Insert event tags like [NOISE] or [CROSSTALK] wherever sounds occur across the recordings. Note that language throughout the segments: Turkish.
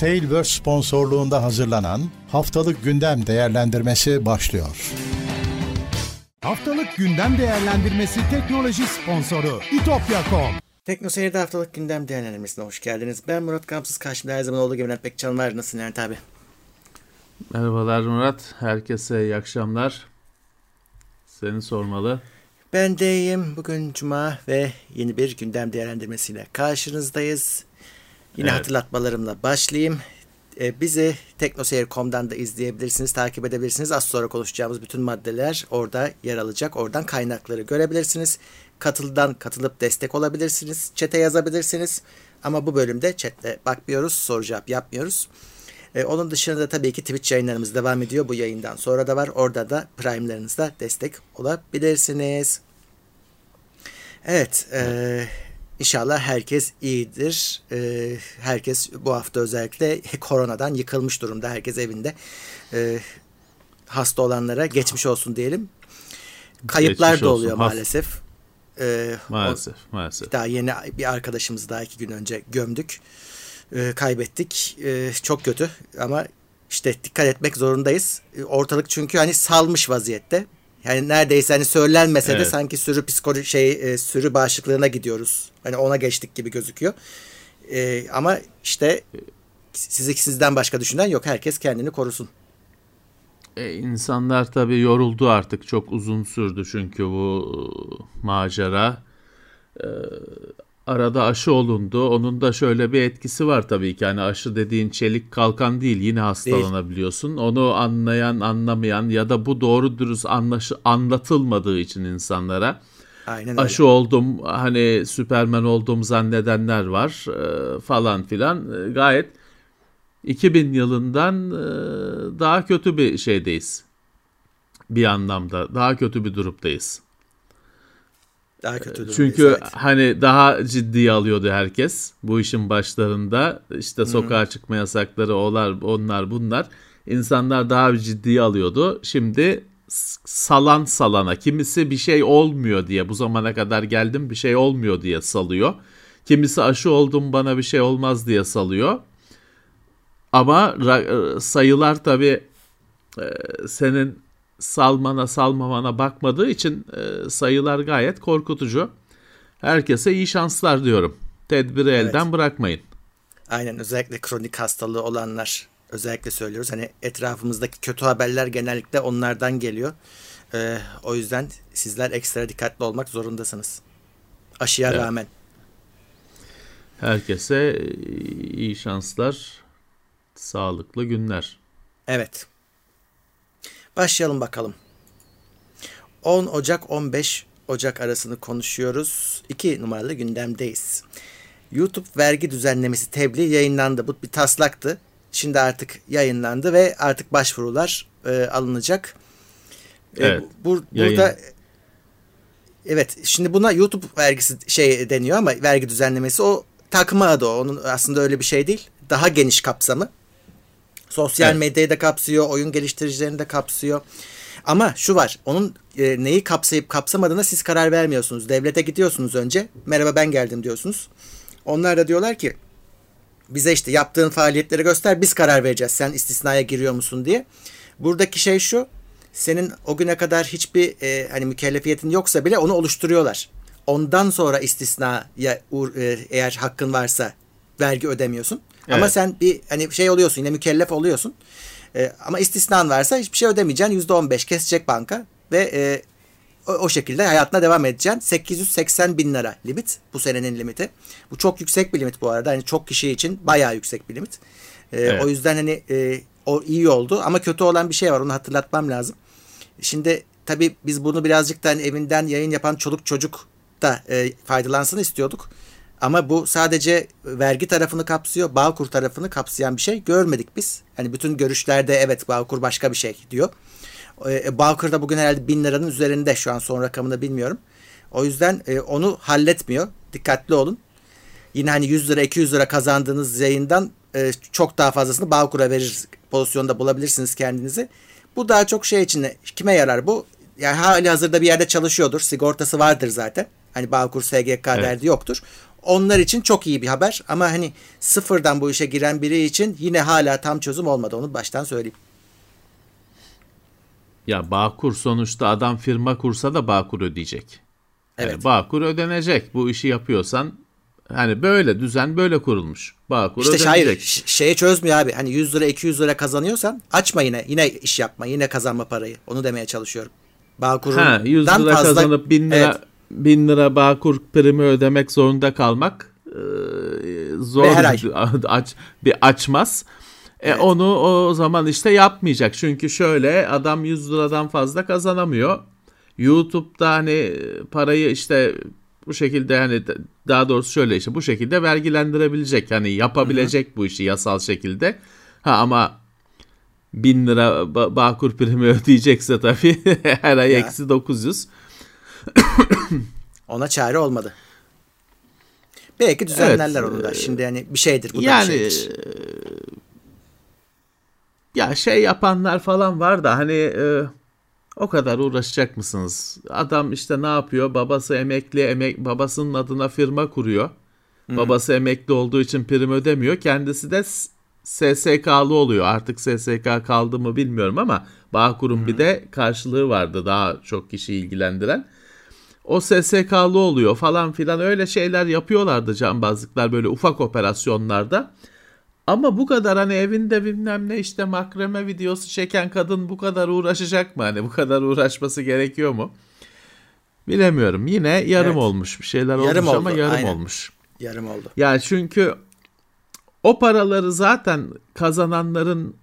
Tailverse sponsorluğunda hazırlanan Haftalık Gündem Değerlendirmesi başlıyor. Haftalık Gündem Değerlendirmesi teknoloji sponsoru itopya.com Tekno Seyir'de haftalık gündem değerlendirmesine hoş geldiniz. Ben Murat Kamsız, karşımda her zaman olduğu gibi Levent Pekcan var. Nasılsın Levent abi? Merhabalar Murat. Herkese iyi akşamlar. Seni sormalı. Ben de iyiyim. Bugün Cuma ve yeni bir gündem değerlendirmesiyle karşınızdayız. Yine evet. hatırlatmalarımla başlayayım. Ee, bizi teknoseyir.com'dan da izleyebilirsiniz, takip edebilirsiniz. Az sonra konuşacağımız bütün maddeler orada yer alacak. Oradan kaynakları görebilirsiniz. Katıldan katılıp destek olabilirsiniz. Çete yazabilirsiniz. Ama bu bölümde chatte bakmıyoruz, soru cevap yapmıyoruz. Ee, onun dışında da tabii ki Twitch yayınlarımız devam ediyor. Bu yayından sonra da var. Orada da Prime'larınızda destek olabilirsiniz. Evet. E, inşallah herkes iyidir. E, herkes bu hafta özellikle [LAUGHS] koronadan yıkılmış durumda. Herkes evinde. E, hasta olanlara geçmiş olsun diyelim. Kayıplar geçmiş da oluyor olsun. maalesef. Ee, maalesef, o, maalesef. Daha yeni bir arkadaşımızı daha iki gün önce gömdük e, kaybettik. E, çok kötü ama işte dikkat etmek zorundayız. Ortalık çünkü hani salmış vaziyette. Yani neredeyse hani söylenmese evet. de sanki sürü psikoloji şey e, sürü bağışıklığına gidiyoruz. Hani ona geçtik gibi gözüküyor. E, ama işte siz sizden başka düşünen yok. Herkes kendini korusun. E, insanlar tabii yoruldu artık. Çok uzun sürdü çünkü bu e, macera. E, arada aşı olundu. Onun da şöyle bir etkisi var tabii ki. Yani aşı dediğin çelik kalkan değil. Yine hastalanabiliyorsun. Değil. Onu anlayan, anlamayan ya da bu doğru dürüst anlaşı, anlatılmadığı için insanlara Aynen öyle. aşı oldum hani süpermen oldum zannedenler var e, falan filan. E, gayet 2000 yılından e, daha kötü bir şeydeyiz. Bir anlamda daha kötü bir durumdayız. Daha kötü Çünkü evet. hani daha ciddiye alıyordu herkes bu işin başlarında. işte sokağa hmm. çıkma yasakları olar onlar bunlar. İnsanlar daha ciddiye alıyordu. Şimdi salan salana kimisi bir şey olmuyor diye bu zamana kadar geldim bir şey olmuyor diye salıyor. Kimisi aşı oldum bana bir şey olmaz diye salıyor. Ama sayılar tabii senin salmana salmamana bakmadığı için e, sayılar gayet korkutucu. Herkese iyi şanslar diyorum. Tedbiri evet. elden bırakmayın. Aynen özellikle kronik hastalığı olanlar özellikle söylüyoruz. Hani etrafımızdaki kötü haberler genellikle onlardan geliyor. Ee, o yüzden sizler ekstra dikkatli olmak zorundasınız. Aşıya evet. rağmen. Herkese iyi şanslar, sağlıklı günler. Evet. Başlayalım bakalım. 10 Ocak 15 Ocak arasını konuşuyoruz. 2 numaralı gündemdeyiz. YouTube vergi düzenlemesi tebliğ yayınlandı. Bu bir taslaktı. Şimdi artık yayınlandı ve artık başvurular e, alınacak. E, evet. E, bu, burada Evet, şimdi buna YouTube vergisi şey deniyor ama vergi düzenlemesi o takma adı o. Onun aslında öyle bir şey değil. Daha geniş kapsamı. Sosyal evet. medyayı da kapsıyor, oyun geliştiricilerini de kapsıyor. Ama şu var, onun e, neyi kapsayıp kapsamadığına siz karar vermiyorsunuz. Devlete gidiyorsunuz önce, merhaba ben geldim diyorsunuz. Onlar da diyorlar ki, bize işte yaptığın faaliyetleri göster, biz karar vereceğiz. Sen istisnaya giriyor musun diye. Buradaki şey şu, senin o güne kadar hiçbir e, hani mükellefiyetin yoksa bile onu oluşturuyorlar. Ondan sonra istisnaya e, eğer hakkın varsa vergi ödemiyorsun. Evet. Ama sen bir hani şey oluyorsun yine mükellef oluyorsun. E, ama istisnan varsa hiçbir şey ödemeyeceksin. Yüzde on beş kesecek banka ve e, o, o şekilde hayatına devam edeceksin. 880 bin lira limit bu senenin limiti. Bu çok yüksek bir limit bu arada. Hani çok kişi için bayağı yüksek bir limit. E, evet. O yüzden hani e, o iyi oldu ama kötü olan bir şey var onu hatırlatmam lazım. Şimdi tabii biz bunu birazcık da hani evinden yayın yapan çoluk çocuk da e, faydalansın istiyorduk. Ama bu sadece vergi tarafını kapsıyor, Bağkur tarafını kapsayan bir şey görmedik biz. Hani bütün görüşlerde evet Bağkur başka bir şey diyor. E, Bağkur da bugün herhalde bin liranın üzerinde şu an son rakamını bilmiyorum. O yüzden e, onu halletmiyor. Dikkatli olun. Yine hani 100 lira 200 lira kazandığınız yayından e, çok daha fazlasını Bağkur'a verir pozisyonda bulabilirsiniz kendinizi. Bu daha çok şey için kime yarar bu? Yani hali hazırda bir yerde çalışıyordur. Sigortası vardır zaten. Hani Bağkur SGK evet. derdi yoktur. Onlar için çok iyi bir haber ama hani sıfırdan bu işe giren biri için yine hala tam çözüm olmadı onu baştan söyleyeyim. Ya Bağkur sonuçta adam firma kursa da Bağkur ödeyecek. Yani Evet. Bağkur ödenecek. Bu işi yapıyorsan hani böyle düzen böyle kurulmuş. Bağkur İşte ödenecek. hayır ş- şeyi çözmüyor abi. Hani 100 lira 200 lira kazanıyorsan açma yine. Yine iş yapma. Yine kazanma parayı. Onu demeye çalışıyorum. Bağkur'dan Ha 100 lira fazla... kazanıp 1000 lira Evet. 1000 lira Bağkur primi ödemek zorunda kalmak e, zor Ve her ay. bir aç bir açmaz. E, Evet. onu o zaman işte yapmayacak. Çünkü şöyle adam 100 liradan fazla kazanamıyor. YouTube'da hani parayı işte bu şekilde hani daha doğrusu şöyle işte bu şekilde vergilendirebilecek. Hani yapabilecek bu işi yasal şekilde. Ha ama 1000 lira ba- Bağkur primi [LAUGHS] ödeyecekse tabii [LAUGHS] her ay eksi 900. [CLEARS THROAT] Ona çare olmadı. Belki düzenlerler Evet, onu da. e, Şimdi hani bir şeydir. Bu da bir yani şeydir. e, ya şey yapanlar falan var da hani e, o kadar uğraşacak mısınız? Adam işte ne yapıyor? Babası emekli, emek babasının adına firma kuruyor. Babası emekli olduğu için prim ödemiyor. Kendisi de SSK'lı oluyor. Artık SSK kaldı mı bilmiyorum ama Bağkur'un bir de karşılığı vardı daha çok kişi ilgilendiren. O SSK'lı oluyor falan filan öyle şeyler yapıyorlardı cambazlıklar böyle ufak operasyonlarda. Ama bu kadar hani evinde bilmem ne işte makreme videosu çeken kadın bu kadar uğraşacak mı? Hani bu kadar uğraşması gerekiyor mu? Bilemiyorum. Yine yarım Evet. olmuş. Bir şeyler Yarım olmuş ama oldu, yarım aynen. olmuş. Yarım oldu. Ya çünkü o paraları zaten kazananların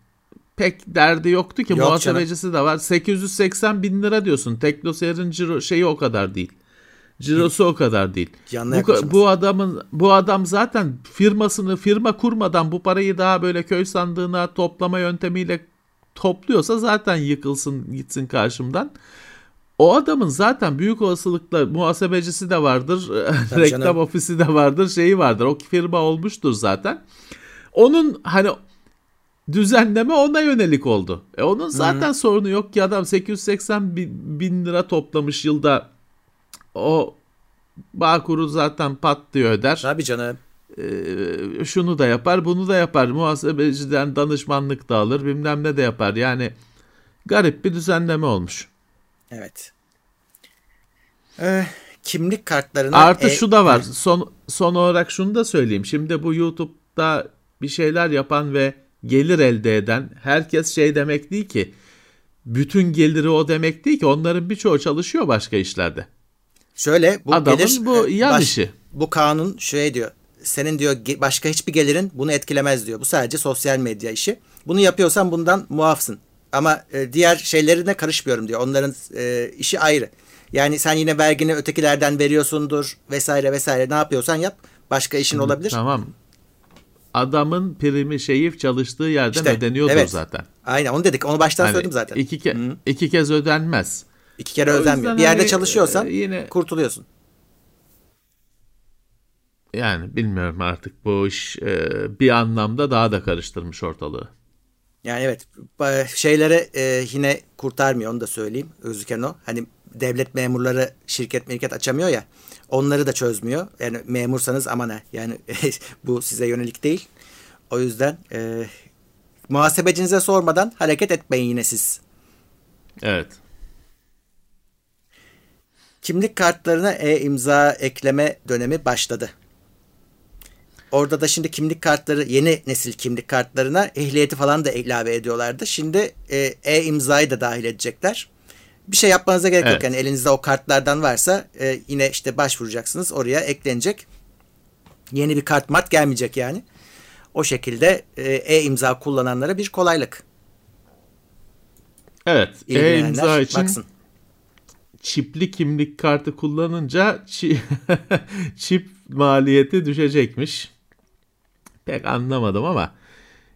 pek derdi yoktu ki Yok canım. muhasebecisi de var. 880 bin lira diyorsun. Teknoseyir'in ciro şeyi o kadar değil. Cirosu o kadar değil. Bu, bu adamın bu adam zaten firmasını firma kurmadan bu parayı daha böyle köy sandığına toplama yöntemiyle topluyorsa zaten yıkılsın gitsin karşımdan. O adamın zaten büyük olasılıkla muhasebecisi de vardır, [LAUGHS] reklam canım. ofisi de vardır, şeyi vardır. O firma olmuştur zaten. Onun hani düzenleme ona yönelik oldu. E onun zaten sorunu yok ki adam 880 bin, bin lira toplamış yılda. O Bağkur'u zaten pat diye öder. Tabii canım. Ee, şunu da yapar, bunu da yapar. Muhasebeciden danışmanlık da alır, bilmem ne de yapar. Yani garip bir düzenleme olmuş. Evet. Ee, kimlik kartlarına Artı e- şu da var. Son son olarak şunu da söyleyeyim. Şimdi bu YouTube'da bir şeyler yapan ve gelir elde eden herkes şey demek değil ki. Bütün geliri o demek değil ki. Onların birçoğu çalışıyor başka işlerde. Şöyle bu Adamın gelir bu e, yan işi. Bu kanun şey diyor. Senin diyor başka hiçbir gelirin bunu etkilemez diyor. Bu sadece sosyal medya işi. Bunu yapıyorsan bundan muafsın. Ama e, diğer şeylerine karışmıyorum diyor. Onların e, işi ayrı. Yani sen yine vergini ötekilerden veriyorsundur vesaire vesaire. Ne yapıyorsan yap. Başka işin olabilir. Tamam. Adamın primi şeyi çalıştığı yerden İşte, ödeniyordur evet. zaten. Aynen onu dedik. Onu baştan Hani söyledim zaten. İki, Iki, ke- iki kez ödenmez. kere O yüzden ödenmiyor. Bir yerde hani, çalışıyorsan e, yine- kurtuluyorsun. Yani bilmiyorum artık bu iş e, bir anlamda daha da karıştırmış ortalığı. Yani evet şeylere e, yine kurtarmıyor onu da söyleyeyim gözüken o. Hani devlet memurları şirket mirket açamıyor ya onları da çözmüyor. Yani memursanız aman ha yani [LAUGHS] bu size yönelik değil. O yüzden e, muhasebecinize sormadan hareket etmeyin yine siz. Evet. Kimlik kartlarına e-imza ekleme dönemi başladı. Orada da şimdi kimlik kartları yeni nesil kimlik kartlarına ehliyeti falan da ilave ediyorlardı. Şimdi e, e-imzayı da dahil edecekler. Bir şey yapmanıza gerek yok. Evet. Yani elinizde o kartlardan varsa e, yine işte başvuracaksınız. Oraya eklenecek. Yeni bir kart mart gelmeyecek yani. O şekilde e, e-imza kullananlara bir kolaylık. Evet. E-imza için baksın. çipli kimlik kartı kullanınca çi- [LAUGHS] çip maliyeti düşecekmiş. Pek anlamadım ama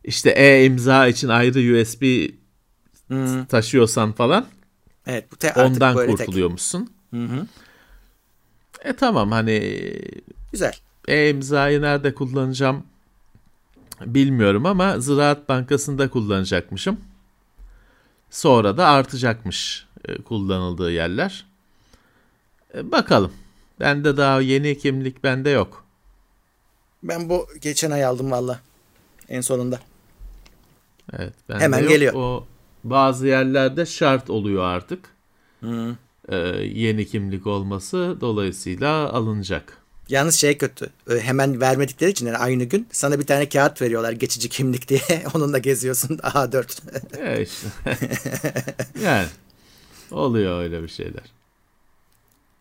işte e-imza için ayrı USB Hı, taşıyorsan falan evet bu te- artık ondan böyle tek. kurtuluyormuşsun. Hı hı. E tamam hani Güzel. e-imzayı nerede kullanacağım bilmiyorum ama Ziraat Bankası'nda kullanacakmışım. Sonra da artacakmış e, kullanıldığı yerler. E, bakalım. Bende daha yeni kimlik bende yok. Ben bu geçen ay aldım valla. En sonunda. Evet. Hemen geliyor. O bazı yerlerde şart oluyor artık. Ee, yeni kimlik olması dolayısıyla alınacak. Yalnız şey kötü. Hemen vermedikleri için yani aynı gün sana bir tane kağıt veriyorlar geçici kimlik diye. [LAUGHS] Onunla geziyorsun A4. E işte. yani oluyor öyle bir şeyler. [LAUGHS]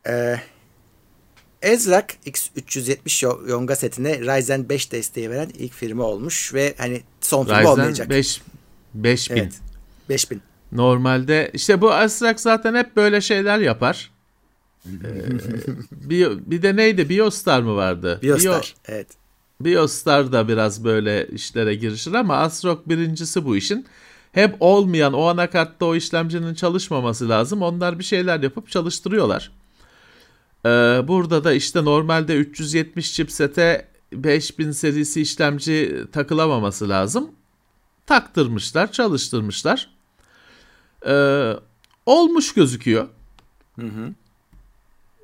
Ee, Ezrak X370 Yo- Yonga setine Ryzen 5 desteği veren ilk firma olmuş ve hani son firma Ryzen olmayacak. 5 5000. Evet. 5000. Normalde işte bu Asrak zaten hep böyle şeyler yapar. [LAUGHS] Ee, Bio- bir de neydi? Biostar mı vardı? Biostar. Evet. Biostar da biraz böyle işlere girişir ama Asrock birincisi bu işin. Hep olmayan o anakartta o işlemcinin çalışmaması lazım. Onlar bir şeyler yapıp çalıştırıyorlar. Ee, burada da işte normalde 370 chipsete 5000 serisi işlemci takılamaması lazım. Taktırmışlar, çalıştırmışlar. Ee, olmuş gözüküyor.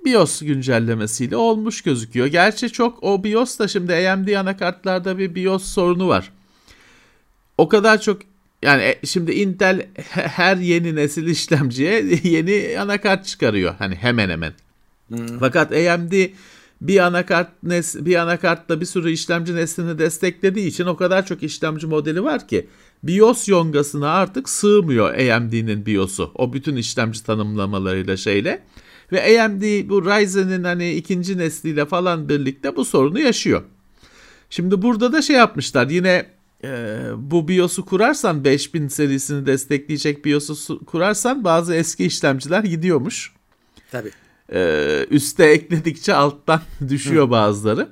BIOS güncellemesiyle olmuş gözüküyor. Gerçi çok o BIOS da şimdi AMD anakartlarda bir BIOS sorunu var. O kadar çok yani e, şimdi Intel he- her yeni nesil işlemciye [LAUGHS] yeni anakart çıkarıyor. Hani hemen hemen. Fakat AMD bir anakart nes bir anakartla bir sürü işlemci neslini desteklediği için o kadar çok işlemci modeli var ki BIOS yongasına artık sığmıyor AMD'nin BIOS'u. O bütün işlemci tanımlamalarıyla şeyle. Ve AMD bu Ryzen'in hani ikinci nesliyle falan birlikte bu sorunu yaşıyor. Şimdi burada da şey yapmışlar yine e, bu BIOS'u kurarsan 5000 serisini destekleyecek BIOS'u su- kurarsan bazı eski işlemciler gidiyormuş. Tabii. Ee, üste ekledikçe alttan [LAUGHS] düşüyor bazıları.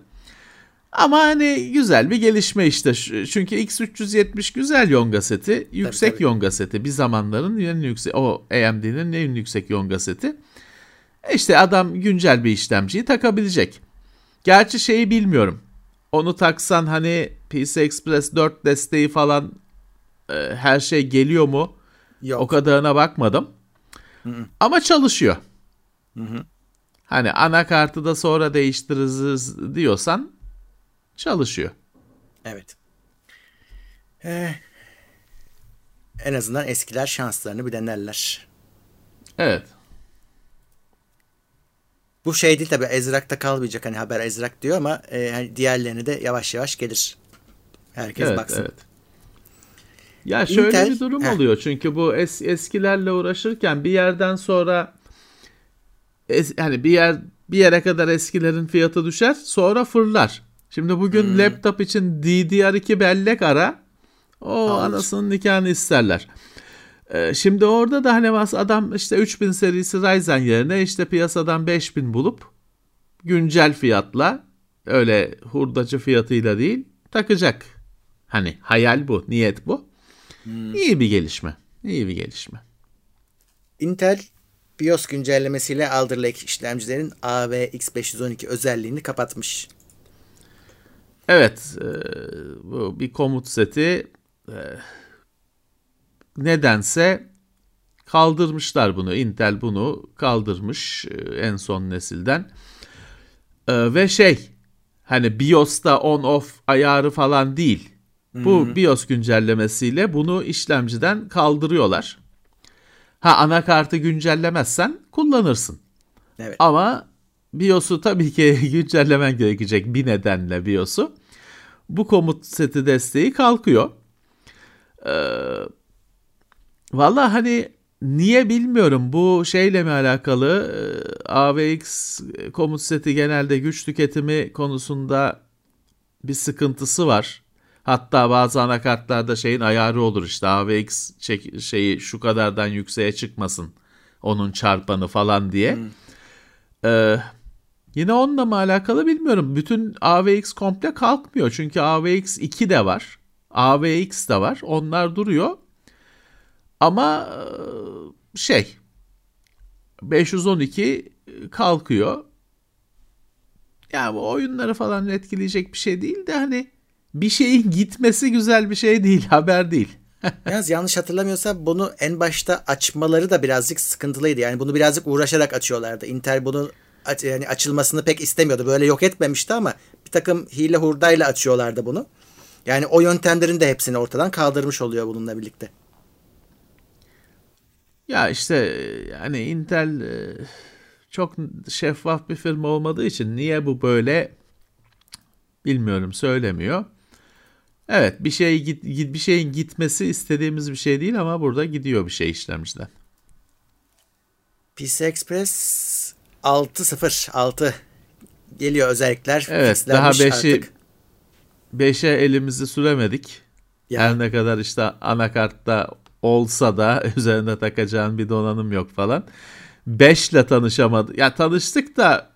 Ama hani güzel bir gelişme işte. Çünkü X370 güzel yonga seti. Yüksek tabii. yonga seti. Bir zamanların en yüksek o AMD'nin en yüksek yonga seti. E İşte adam güncel bir işlemciyi takabilecek. Gerçi şeyi bilmiyorum. Onu taksan hani PC Express 4 desteği falan e, her şey geliyor mu? Yok. O kadarına bakmadım. Ama çalışıyor. Hani anakartı da sonra değiştiririz diyorsan çalışıyor. Evet. Ee, en azından eskiler şanslarını bir denerler. Evet. Bu şey değil tabii Ezrak'ta kalmayacak hani haber Ezrak diyor ama e, hani diğerlerini de yavaş yavaş gelir. Herkes evet, baksın. evet. Ya şöyle Intel- bir durum Heh. oluyor çünkü bu es, eskilerle uğraşırken bir yerden sonra es, yani bir yer bir yere kadar eskilerin fiyatı düşer sonra fırlar. Şimdi bugün Hmm. laptop için DDR2 bellek ara o Alır. anasının nikahını isterler. Ee, şimdi orada da hani adam işte 3000 serisi Ryzen yerine işte piyasadan 5000 bulup güncel fiyatla öyle hurdacı fiyatıyla değil takacak. Hani hayal bu, niyet bu. İyi bir gelişme. İyi bir gelişme. Intel BIOS güncellemesiyle Alder Lake işlemcilerin AVX512 özelliğini kapatmış. Evet, e, bu bir komut seti e, nedense kaldırmışlar bunu. Intel bunu kaldırmış e, en son nesilden. E, ve şey hani BIOS'ta on off ayarı falan değil. Bu BIOS güncellemesiyle bunu işlemciden kaldırıyorlar. Ha anakartı güncellemezsen kullanırsın. Evet. Ama BIOS'u tabii ki [LAUGHS] güncellemen gerekecek bir nedenle BIOS'u. Bu komut seti desteği kalkıyor. Ee, Valla hani niye bilmiyorum bu şeyle mi alakalı Ee, AVX komut seti genelde güç tüketimi konusunda bir sıkıntısı var. Hatta bazı anakartlarda şeyin ayarı olur işte AVX şeyi şu kadardan yükseğe çıkmasın onun çarpanı falan diye. Ee, yine onunla mı alakalı bilmiyorum. Bütün AVX komple kalkmıyor. Çünkü AVX 2 de var. AVX de var. Onlar duruyor. Ama şey 512 kalkıyor. Ya bu oyunları falan etkileyecek bir şey değil de hani bir şeyin gitmesi güzel bir şey değil, [LAUGHS] haber değil. Yalnız yanlış hatırlamıyorsam bunu en başta açmaları da birazcık sıkıntılıydı. Yani bunu birazcık uğraşarak açıyorlardı. Intel bunu aç- yani açılmasını pek istemiyordu. Böyle yok etmemişti ama bir takım hile hurdayla açıyorlardı bunu. Yani o yöntemlerin de hepsini ortadan kaldırmış oluyor bununla birlikte. Ya işte yani Intel e, çok şeffaf bir firma olmadığı için niye bu böyle bilmiyorum söylemiyor. Evet bir şey git, bir şeyin gitmesi istediğimiz bir şey değil ama burada gidiyor bir şey işlemciden. PC Express 6.0 6 geliyor özellikler. Evet daha 5'i 5'e elimizi süremedik. Ya. Her ne kadar işte anakartta olsa da [LAUGHS] üzerine takacağın bir donanım yok falan. 5 ile tanışamadık. Ya tanıştık da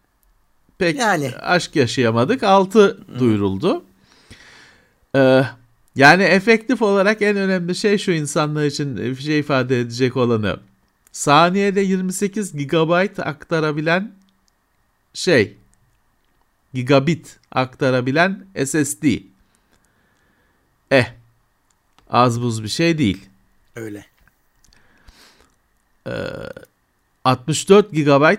pek yani. aşk yaşayamadık. 6 duyuruldu. Ee, yani efektif olarak en önemli şey şu insanlar için bir şey ifade edecek olanı. Saniyede 28 GB aktarabilen şey gigabit aktarabilen SSD. Eh az buz bir şey değil. Öyle. Ee, 64 GB e,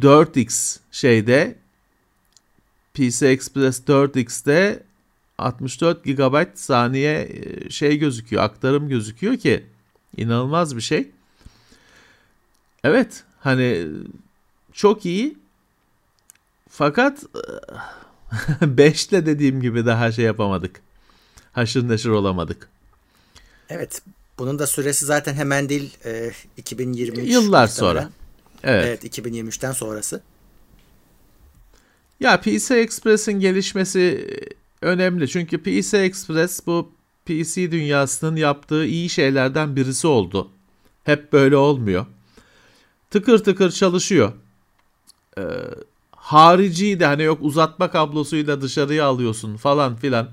4X şeyde PC Express 4X'te 64 GB saniye e, şey gözüküyor, aktarım gözüküyor ki inanılmaz bir şey. Evet, hani çok iyi. Fakat [LAUGHS] 5 ile dediğim gibi daha şey yapamadık. Haşır neşir olamadık. Evet. Bunun da süresi zaten hemen değil. E, 2023. Yıllar sonra. Evet. evet 2023'ten sonrası. Ya PC Express'in gelişmesi önemli. Çünkü PC Express bu PC dünyasının yaptığı iyi şeylerden birisi oldu. Hep böyle olmuyor. Tıkır tıkır çalışıyor. Ee, harici de hani yok uzatma kablosuyla dışarıya alıyorsun falan filan.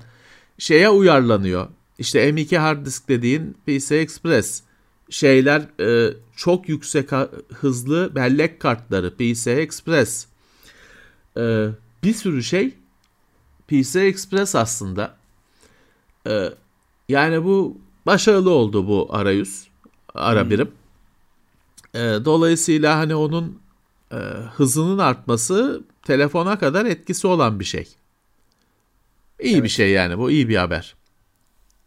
Şeye uyarlanıyor. İşte M2 hard disk dediğin PC Express şeyler e, çok yüksek hızlı bellek kartları PC Express e, bir sürü şey PC Express aslında e, yani bu başarılı oldu bu arayüz ara birim. E, dolayısıyla hani onun e, hızının artması telefona kadar etkisi olan bir şey. İyi evet. bir şey yani bu iyi bir haber.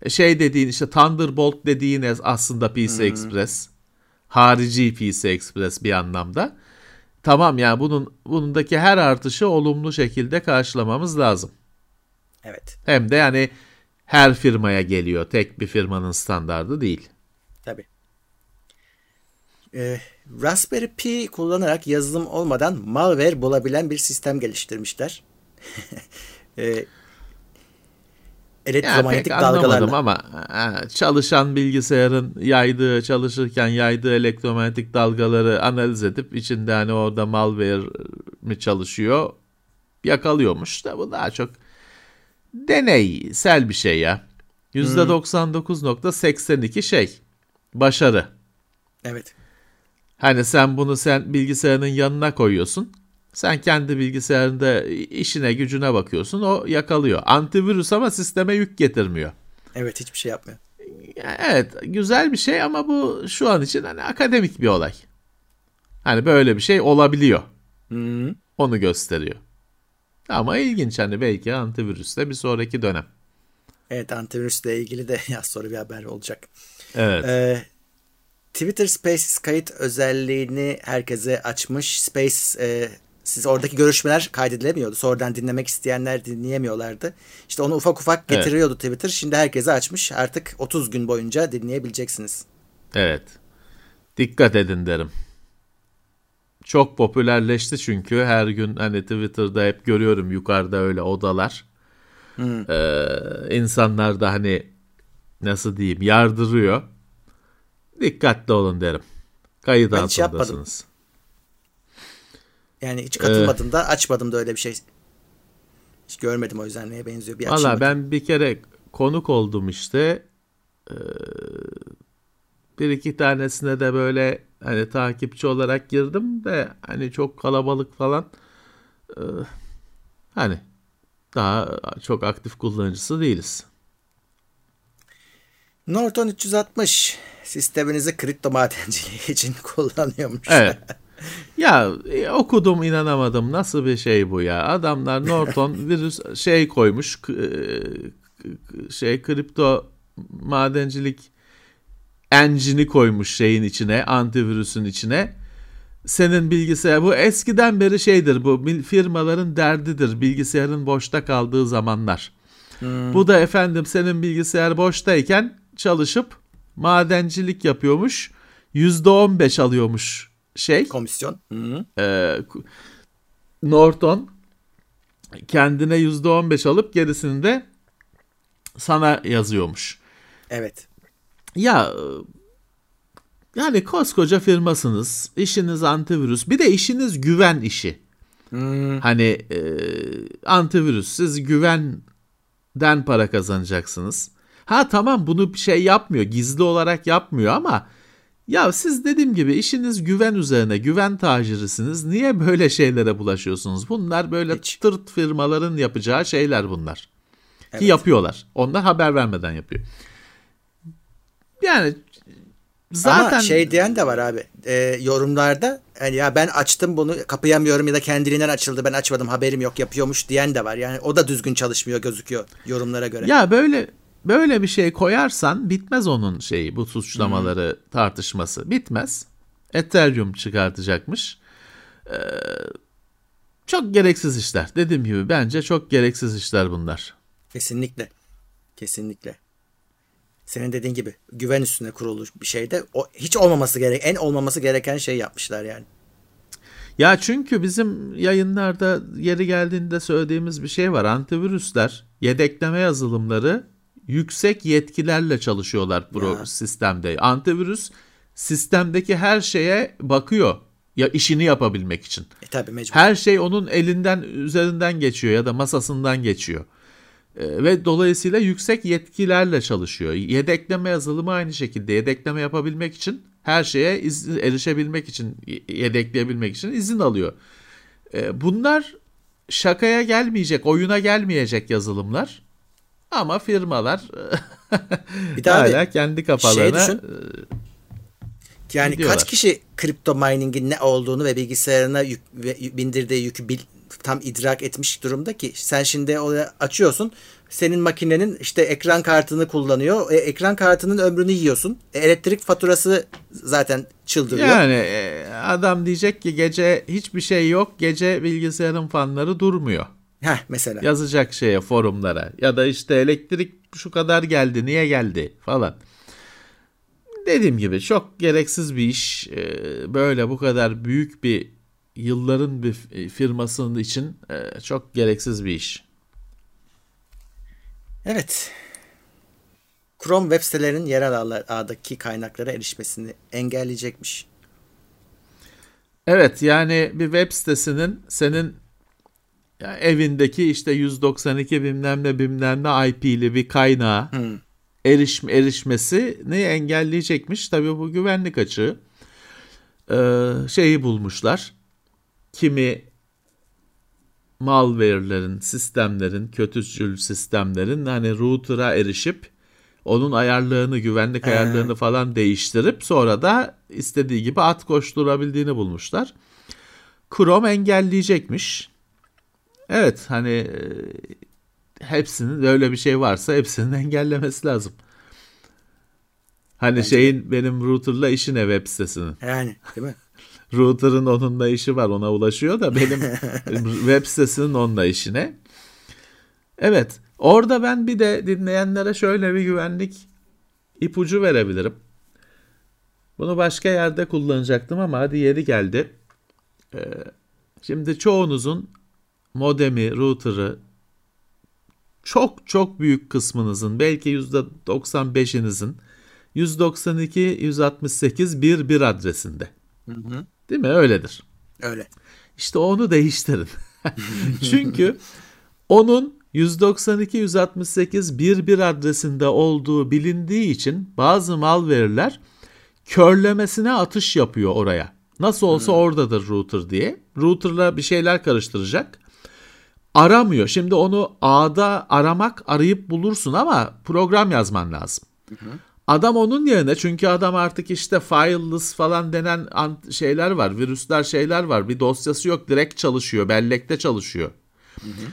E, şey dediğin işte Thunderbolt dediğin aslında PC hmm. Express. Harici PC Express bir anlamda. Tamam yani bunun bunundaki her artışı olumlu şekilde karşılamamız lazım. Evet. Hem de yani her firmaya geliyor. Tek bir firmanın standardı değil. Tabii. Ee, Raspberry Pi kullanarak yazılım olmadan malware bulabilen bir sistem geliştirmişler. [LAUGHS] ee, elektromanyetik yani dalgalarla. ama çalışan bilgisayarın yaydığı çalışırken yaydığı elektromanyetik dalgaları analiz edip içinde hani orada malware mi çalışıyor yakalıyormuş da bu daha çok deneysel bir şey ya. %99.82 şey başarı. Evet. Hani sen bunu sen bilgisayarının yanına koyuyorsun. Sen kendi bilgisayarında işine gücüne bakıyorsun o yakalıyor. Antivirüs ama sisteme yük getirmiyor. Evet hiçbir şey yapmıyor. Evet güzel bir şey ama bu şu an için hani akademik bir olay. Hani böyle bir şey olabiliyor. Hı-hı. Onu gösteriyor. Ama ilginç hani belki antivirüste bir sonraki dönem. Evet antivirüsle ilgili de [LAUGHS] yaz sonra bir haber olacak. Evet. Ee, Twitter Spaces kayıt özelliğini herkese açmış. Space e, siz oradaki görüşmeler kaydedilemiyordu. Sonradan dinlemek isteyenler dinleyemiyorlardı. İşte onu ufak ufak getiriyordu evet. Twitter. Şimdi herkese açmış. Artık 30 gün boyunca dinleyebileceksiniz. Evet. Dikkat edin derim. Çok popülerleşti çünkü her gün hani Twitter'da hep görüyorum yukarıda öyle odalar. Hmm. Ee, insanlar da hani nasıl diyeyim yardırıyor. Dikkatli olun derim. Kayıt ben altındasınız. Yani hiç katılmadım ee, da açmadım da öyle bir şey. Hiç görmedim o yüzden neye benziyor bir Valla ben bir kere konuk oldum işte. Ee, bir iki tanesine de böyle hani takipçi olarak girdim de hani çok kalabalık falan. Ee, hani daha çok aktif kullanıcısı değiliz. Norton 360 sisteminizi kripto madenciliği [LAUGHS] için kullanıyormuş. Evet. Ya e, okudum inanamadım. Nasıl bir şey bu ya? Adamlar Norton [LAUGHS] virüs şey koymuş. e, şey kripto madencilik engine'i koymuş şeyin içine, antivirüsün içine. Senin bilgisayar bu eskiden beri şeydir bu firmaların derdidir bilgisayarın boşta kaldığı zamanlar. Bu da efendim senin bilgisayar boştayken çalışıp madencilik yapıyormuş. %15 alıyormuş şey Komisyon. Hı. e, Norton kendine %15 alıp gerisini de sana yazıyormuş. Evet. Ya yani koskoca firmasınız. işiniz antivirüs. Bir de işiniz güven işi. Hani e, antivirüs siz güvenden para kazanacaksınız. Ha tamam bunu şey yapmıyor. Gizli olarak yapmıyor ama ya siz dediğim gibi işiniz güven üzerine, güven tacirisiniz. Niye böyle şeylere bulaşıyorsunuz? Bunlar böyle Hiç. tırt firmaların yapacağı şeyler bunlar. Ki Evet. yapıyorlar. Onlar haber vermeden yapıyor. Yani zaten Ama şey diyen de var abi. e, yorumlarda yani ya ben açtım bunu kapayamıyorum ya da kendiliğinden açıldı ben açmadım haberim yok yapıyormuş diyen de var. Yani o da düzgün çalışmıyor gözüküyor yorumlara göre. Ya böyle böyle bir şey koyarsan bitmez onun şeyi bu suçlamaları tartışması bitmez. Ethereum çıkartacakmış. Ee, çok gereksiz işler. Dediğim gibi bence çok gereksiz işler bunlar. Kesinlikle. Kesinlikle. Senin dediğin gibi güven üstüne kurulu bir şeyde o hiç olmaması gerek en olmaması gereken şey yapmışlar yani. Ya çünkü bizim yayınlarda yeri geldiğinde söylediğimiz bir şey var. Antivirüsler, yedekleme yazılımları yüksek yetkilerle çalışıyorlar bu Ya. sistemde. Antivirüs sistemdeki her şeye bakıyor ya işini yapabilmek için. E tabi mecbur. Her şey onun elinden üzerinden geçiyor ya da masasından geçiyor. Ee, ve dolayısıyla yüksek yetkilerle çalışıyor. Yedekleme yazılımı aynı şekilde yedekleme yapabilmek için her şeye iz- erişebilmek için yedekleyebilmek için izin alıyor. Ee, bunlar şakaya gelmeyecek, oyuna gelmeyecek yazılımlar. Ama firmalar [LAUGHS] Bir daha hala kendi kafalarına düşün. e, Yani Gidiyorlar. kaç kişi kripto mining'in ne olduğunu ve bilgisayarına yük, ve bindirdiği yükü bil- tam idrak etmiş durumda ki sen şimdi oraya açıyorsun senin makinenin işte ekran kartını kullanıyor. E, ekran kartının ömrünü yiyorsun. E, elektrik faturası zaten çıldırıyor. Yani e, adam diyecek ki gece hiçbir şey yok, gece bilgisayarın fanları durmuyor. Heh mesela. Yazacak şeye forumlara ya da işte elektrik şu kadar geldi, niye geldi falan. Dediğim gibi çok gereksiz bir iş. E, Böyle bu kadar büyük bir yılların bir f- firmasının için e, çok gereksiz bir iş. Evet. Chrome web sitelerinin yerel ağdaki kaynaklara erişmesini engelleyecekmiş. Evet yani bir web sitesinin senin ya evindeki işte 192 bilmem ne bilmem ne IP'li bir kaynağa erişme, erişmesini engelleyecekmiş. Tabii bu güvenlik açığı. Ee, şeyi bulmuşlar. Kimi malware'lerin, sistemlerin, kötücül sistemlerin hani router'a erişip onun ayarlarını, güvenlik ayarlarını falan değiştirip sonra da istediği gibi at koşturabildiğini bulmuşlar. Chrome engelleyecekmiş. Evet hani e, hepsinin öyle bir şey varsa hepsinin [LAUGHS] engellemesi lazım. Hani şeyin benim router'la işi ne web sitesinin. Yani değil mi? [LAUGHS] Router'ın onunla işi var ona ulaşıyor da benim [LAUGHS] web sitesinin onunla işine. Evet orada ben bir de dinleyenlere şöyle bir güvenlik ipucu verebilirim. Bunu başka yerde kullanacaktım ama hadi yeri geldi. Ee, şimdi çoğunuzun modemi, router'ı çok çok büyük kısmınızın belki %95'inizin 192 168 11 adresinde. Değil mi? Öyledir. Öyle. İşte onu değiştirin. [LAUGHS] Çünkü onun 192 168 11 adresinde olduğu bilindiği için bazı malware'ler körlemesine atış yapıyor oraya. Nasıl olsa oradadır router diye. Router'la bir şeyler karıştıracak. Aramıyor. Şimdi onu ağda aramak arayıp bulursun ama program yazman lazım. Adam onun yerine çünkü adam artık işte fileless falan denen şeyler var, virüsler şeyler var. Bir dosyası yok, direkt çalışıyor, bellekte çalışıyor. Hı hı.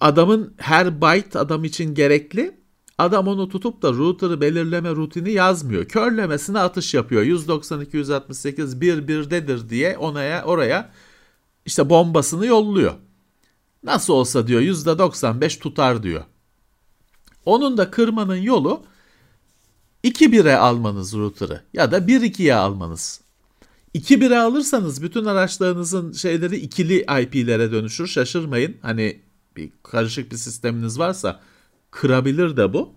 Adamın her byte adam için gerekli. Adam onu tutup da router'ı belirleme rutini yazmıyor. Körlemesine atış yapıyor. 192 168 bir birdedir diye onaya oraya işte bombasını yolluyor. Nasıl olsa diyor %95 tutar diyor. Onun da kırmanın yolu 2-1'e almanız router'ı ya da 1-2'ye almanız. 2-1'e alırsanız bütün araçlarınızın şeyleri ikili IP'lere dönüşür. Şaşırmayın. Hani bir karışık bir sisteminiz varsa kırabilir de bu.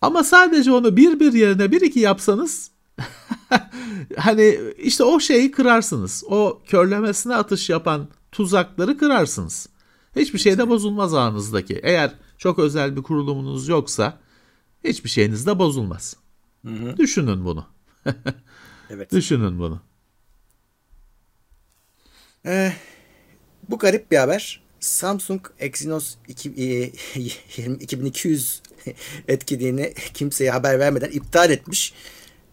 Ama sadece onu 1-1 yerine 1-2 yapsanız [LAUGHS] hani işte o şeyi kırarsınız. O körlemesine atış yapan tuzakları kırarsınız. Hiçbir şey de bozulmaz ağınızdaki. Eğer çok özel bir kurulumunuz yoksa hiçbir şeyiniz de bozulmaz. Hı hı. Düşünün bunu. [LAUGHS] evet. Düşünün bunu. Ee, bu garip bir haber. Samsung Exynos 2200 e, [LAUGHS] etkinliğini kimseye haber vermeden iptal etmiş.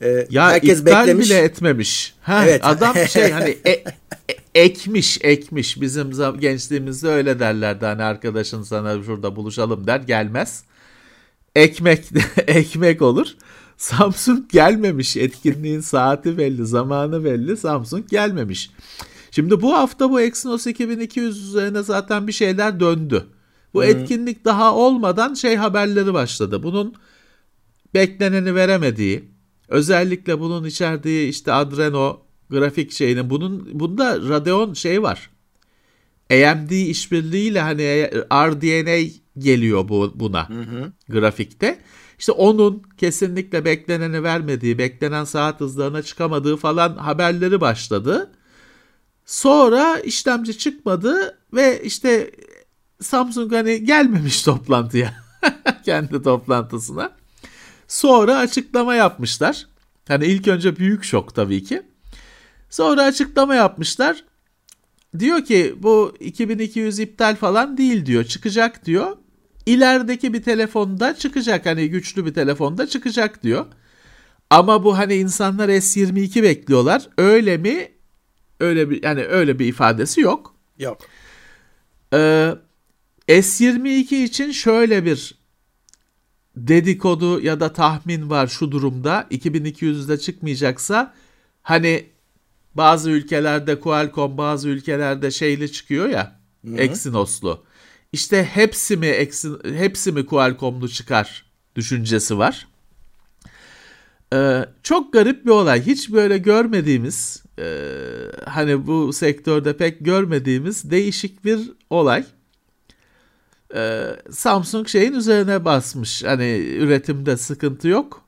Ee, ya herkes iptal beklemiş. bile etmemiş. Ha, evet. Adam şey hani [LAUGHS] e, e, ekmiş ekmiş bizim gençliğimizde öyle derlerdi hani arkadaşın sana şurada buluşalım der gelmez. Ekmek [LAUGHS] ekmek olur. Samsung gelmemiş. Etkinliğin saati belli, zamanı belli. Samsung gelmemiş. Şimdi bu hafta bu Exynos 2200 üzerine zaten bir şeyler döndü. Bu Hı. etkinlik daha olmadan şey haberleri başladı. Bunun bekleneni veremediği, özellikle bunun içerdiği işte Adreno grafik şeyinin bunun bunda Radeon şey var. AMD işbirliğiyle hani RDNA geliyor bu buna hı hı. grafikte. İşte onun kesinlikle bekleneni vermediği, beklenen saat hızlarına çıkamadığı falan haberleri başladı. Sonra işlemci çıkmadı ve işte Samsung hani gelmemiş [LAUGHS] toplantıya. [LAUGHS] Kendi toplantısına. Sonra açıklama yapmışlar. Hani ilk önce büyük şok tabii ki. Sonra açıklama yapmışlar. Diyor ki bu 2200 iptal falan değil diyor. Çıkacak diyor. İlerideki bir telefonda çıkacak. Hani güçlü bir telefonda çıkacak diyor. Ama bu hani insanlar S22 bekliyorlar. Öyle mi? Öyle bir yani öyle bir ifadesi yok. Yok. Ee, S22 için şöyle bir dedikodu ya da tahmin var şu durumda. 2200'de çıkmayacaksa hani bazı ülkelerde Qualcomm bazı ülkelerde şeyli çıkıyor ya Hı-hı. Exynos'lu. İşte hepsi mi Exyn hepsi mi Qualcomm'lu çıkar düşüncesi var. Ee, çok garip bir olay. Hiç böyle görmediğimiz e, hani bu sektörde pek görmediğimiz değişik bir olay. Ee, Samsung şeyin üzerine basmış. Hani üretimde sıkıntı yok.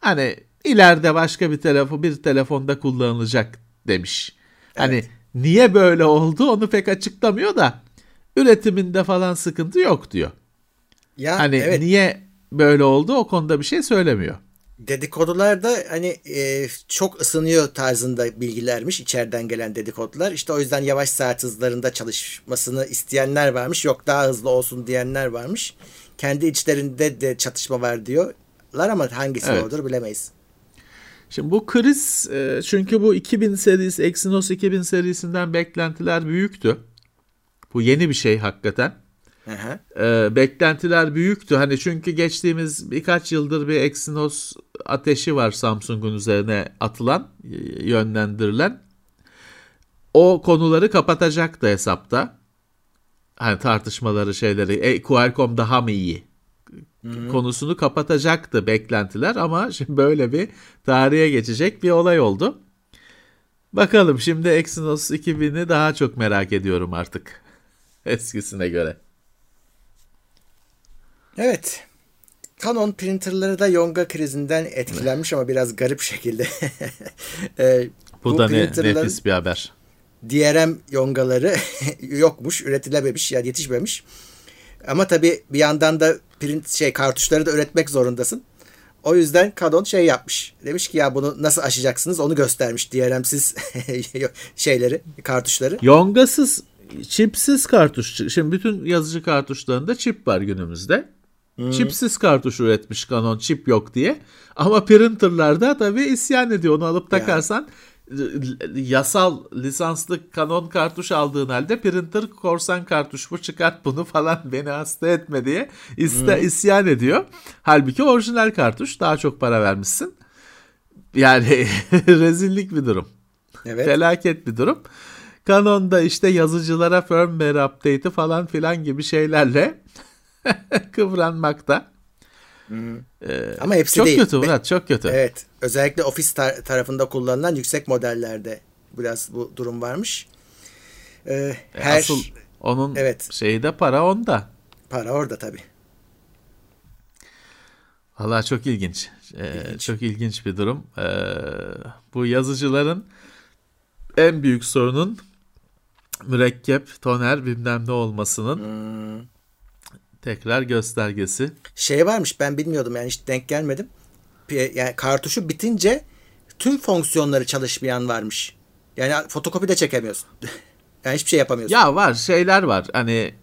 Hani ileride başka bir telefon bir telefonda kullanılacak demiş. Hani evet. Hani niye böyle oldu onu pek açıklamıyor da üretiminde falan sıkıntı yok diyor. Ya, hani evet. niye böyle oldu o konuda bir şey söylemiyor dedikodularda hani e, çok ısınıyor tarzında bilgilermiş içeriden gelen dedikodular. İşte o yüzden yavaş saat hızlarında çalışmasını isteyenler varmış. Yok daha hızlı olsun diyenler varmış. Kendi içlerinde de çatışma var diyorlar ama hangisi evet. olur bilemeyiz. Şimdi bu kriz e, çünkü bu 2000 serisi Exynos 2000 serisinden beklentiler büyüktü. Bu yeni bir şey hakikaten. Ee, beklentiler büyüktü. Hani çünkü geçtiğimiz birkaç yıldır bir Exynos ateşi var Samsung'un üzerine atılan, yönlendirilen. O konuları kapatacaktı hesapta. Hani tartışmaları şeyleri. E, Qualcomm daha mı iyi? Hı-hı. konusunu kapatacaktı beklentiler ama [LAUGHS] şimdi böyle bir tarihe geçecek bir olay oldu. Bakalım şimdi Exynos 2000'i daha çok merak ediyorum artık [LAUGHS] eskisine göre. Evet. Canon printerları da yonga krizinden etkilenmiş ama biraz garip şekilde. [LAUGHS] e, bu, bu da ne, nefis bir haber. DRM yongaları yokmuş, üretilememiş, yani yetişmemiş. Ama tabii bir yandan da print şey kartuşları da üretmek zorundasın. O yüzden Canon şey yapmış. Demiş ki ya bunu nasıl aşacaksınız onu göstermiş DRM'siz [LAUGHS] şeyleri, kartuşları. Yongasız, çipsiz kartuş. Şimdi bütün yazıcı kartuşlarında çip var günümüzde. Çipsiz kartuş üretmiş Canon çip yok diye. Ama printerlarda tabii isyan ediyor. Onu alıp takarsan yasal lisanslı Canon kartuş aldığın halde printer korsan kartuş bu çıkart bunu falan [LAUGHS] beni hasta etme diye iste, hmm. isyan ediyor. Halbuki orijinal kartuş daha çok para vermişsin. Yani [LAUGHS] rezillik bir durum. Evet. Felaket bir durum. Canon'da işte yazıcılara firmware update'i falan filan gibi şeylerle [LAUGHS] kıvranmakta. Ee, Ama hepsi çok değil. kötü Murat, çok kötü. Evet. Özellikle ofis tar- tarafında kullanılan yüksek modellerde biraz bu durum varmış. Ee, e, her Asıl onun evet. şeyi de para onda. Para orada tabii. Valla çok ilginç. Ee, çok ilginç bir durum. Ee, bu yazıcıların en büyük sorunun mürekkep, toner bilmem ne olmasının hmm. Tekrar göstergesi. Şey varmış ben bilmiyordum yani hiç denk gelmedim. Yani kartuşu bitince tüm fonksiyonları çalışmayan varmış. Yani fotokopi de çekemiyorsun. [LAUGHS] yani hiçbir şey yapamıyorsun. Ya var şeyler var. Hani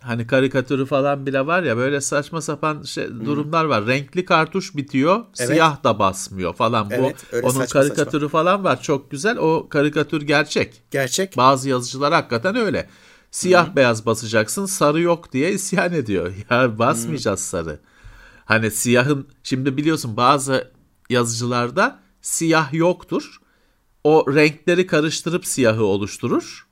hani karikatürü falan bile var ya böyle saçma sapan şey, durumlar var. Renkli kartuş bitiyor, evet. siyah da basmıyor falan. Evet, Bu onun saçma karikatürü saçma. falan var. Çok güzel. O karikatür gerçek. Gerçek. Bazı yazıcılar hakikaten öyle. Siyah Hı-hı. beyaz basacaksın, sarı yok diye isyan ediyor. [LAUGHS] Ya basmayacağız Hı-hı. sarı. Hani siyahın şimdi biliyorsun bazı yazıcılarda siyah yoktur. O renkleri karıştırıp siyahı oluşturur.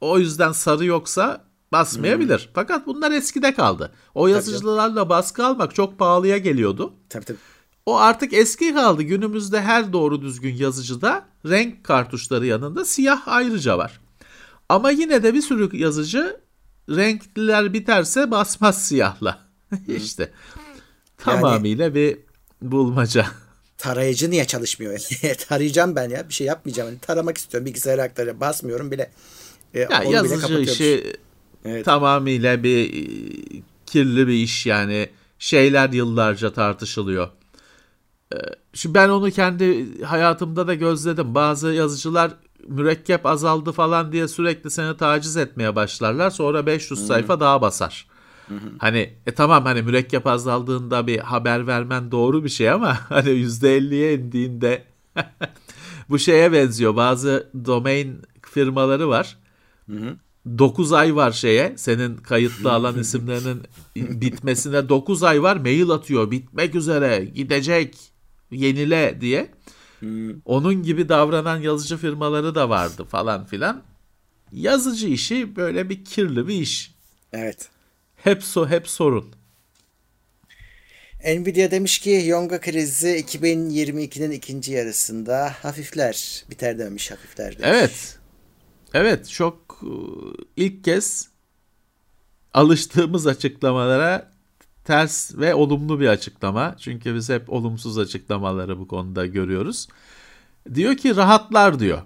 O yüzden sarı yoksa basmayabilir. Hmm. Fakat bunlar eskide kaldı. O yazıcılarla baskı almak çok pahalıya geliyordu. Tabii tabii. O artık eski kaldı. Günümüzde her doğru düzgün yazıcıda renk kartuşları yanında siyah ayrıca var. Ama yine de bir sürü yazıcı renkliler biterse basmaz siyahla. [LAUGHS] işte tamamıyla yani, bir bulmaca. Tarayıcı niye çalışmıyor? [LAUGHS] Tarayacağım ben ya. Bir şey yapmayacağım. Yani taramak istiyorum. Bilgisayara aktaracağım. Basmıyorum bile. E, ya yazıcı işi Evet. Tamamıyla bir e, kirli bir iş yani. Şeyler yıllarca tartışılıyor. E, şimdi ben onu kendi hayatımda da gözledim. Bazı yazıcılar mürekkep azaldı falan diye sürekli seni taciz etmeye başlarlar. Sonra 500 sayfa Hı-hı. daha basar. Hani e tamam hani mürekkep azaldığında bir haber vermen doğru bir şey ama [LAUGHS] hani %50'ye indiğinde [LAUGHS] bu şeye benziyor. Bazı domain firmaları var. Hı hı. 9 ay var şeye senin kayıtlı [LAUGHS] alan isimlerinin bitmesine 9 ay var mail atıyor bitmek üzere gidecek yenile diye. Hmm. Onun gibi davranan yazıcı firmaları da vardı falan filan. Yazıcı işi böyle bir kirli bir iş. Evet. Hep so hep sorun. Nvidia demiş ki Yonga krizi 2022'nin ikinci yarısında hafifler. Biter demiş hafifler demiş. Evet. Evet çok e, ilk kez alıştığımız açıklamalara ters ve olumlu bir açıklama. Çünkü biz hep olumsuz açıklamaları bu konuda görüyoruz. Diyor ki rahatlar diyor.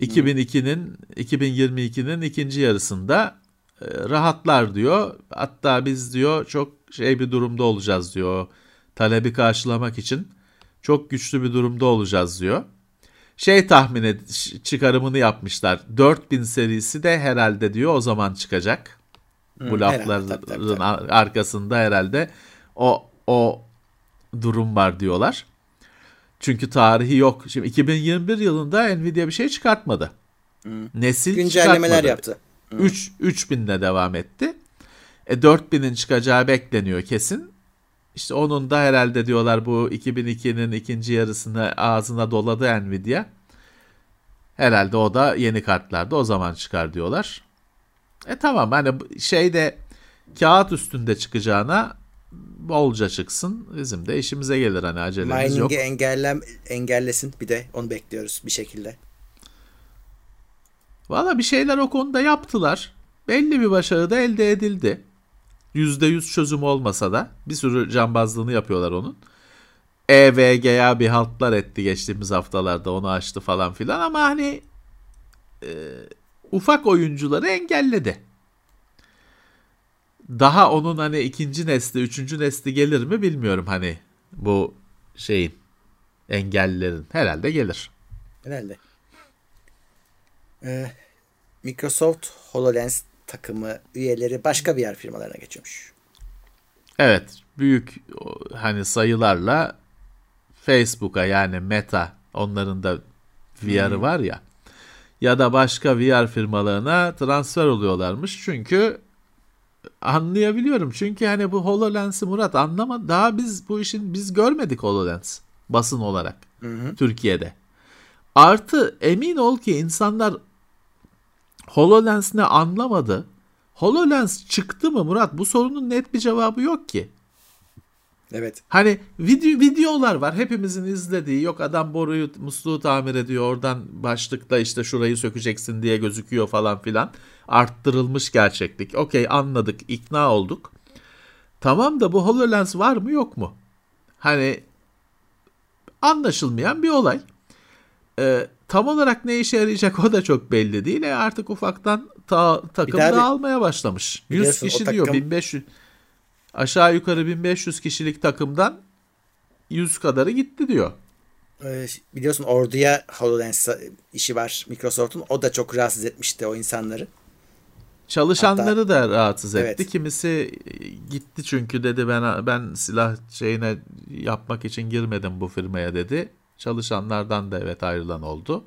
2002'nin 2022'nin ikinci yarısında e, rahatlar diyor. Hatta biz diyor çok şey bir durumda olacağız diyor. Talebi karşılamak için çok güçlü bir durumda olacağız diyor şey tahmin ed çıkarımını yapmışlar. 4000 serisi de herhalde diyor o zaman çıkacak. Hmm, Bu lafların tabii, tabii, tabii. arkasında herhalde o o durum var diyorlar. Çünkü tarihi yok. Şimdi 2021 yılında Nvidia bir şey çıkartmadı. Hmm. Nesil güncellemeler yaptı. Hmm. 3 3000'le devam etti. E 4000'in çıkacağı bekleniyor kesin. İşte onun da herhalde diyorlar bu 2002'nin ikinci yarısını ağzına doladı Nvidia. Herhalde o da yeni kartlarda o zaman çıkar diyorlar. E tamam hani şeyde kağıt üstünde çıkacağına bolca çıksın. Bizim de işimize gelir hani acelemiz Mining'i yok. Mining'i engellem, engellesin bir de onu bekliyoruz bir şekilde. Valla bir şeyler o konuda yaptılar. Belli bir başarı da elde edildi. %100 çözüm olmasa da bir sürü cambazlığını yapıyorlar onun. EVG'ya bir haltlar etti geçtiğimiz haftalarda onu açtı falan filan ama hani e, ufak oyuncuları engelledi. Daha onun hani ikinci nesli, üçüncü nesli gelir mi bilmiyorum hani bu şeyin engellerin herhalde gelir. Herhalde. Ee, Microsoft HoloLens takımı üyeleri başka bir yer firmalarına geçiyormuş. Evet, büyük hani sayılarla Facebook'a yani Meta onların da VR'ı var ya ya da başka VR firmalarına transfer oluyorlarmış. Çünkü anlayabiliyorum. Çünkü hani bu HoloLens'i Murat anlamadı. Daha biz bu işin biz görmedik HoloLens basın olarak Türkiye'de. Artı emin ol ki insanlar HoloLens ne anlamadı. HoloLens çıktı mı Murat? Bu sorunun net bir cevabı yok ki. Evet. Hani video videolar var. Hepimizin izlediği yok adam boruyu musluğu tamir ediyor oradan başlıkta işte şurayı sökeceksin diye gözüküyor falan filan. Arttırılmış gerçeklik. Okey anladık ikna olduk. Tamam da bu HoloLens var mı yok mu? Hani anlaşılmayan bir olay. Ee, tam olarak ne işe yarayacak o da çok belli değil. E artık ufaktan ta, takım bir- dağılmaya başlamış. 100 Biliyorsun o kişi diyor takım- 1500 aşağı yukarı 1500 kişilik takımdan 100 kadarı gitti diyor. Ee, biliyorsun orduya HoloLens işi var Microsoft'un. O da çok rahatsız etmişti o insanları. Çalışanları da rahatsız etti. Evet. Kimisi e, gitti çünkü dedi ben ben silah şeyine yapmak için girmedim bu firmaya dedi. Çalışanlardan da evet ayrılan oldu.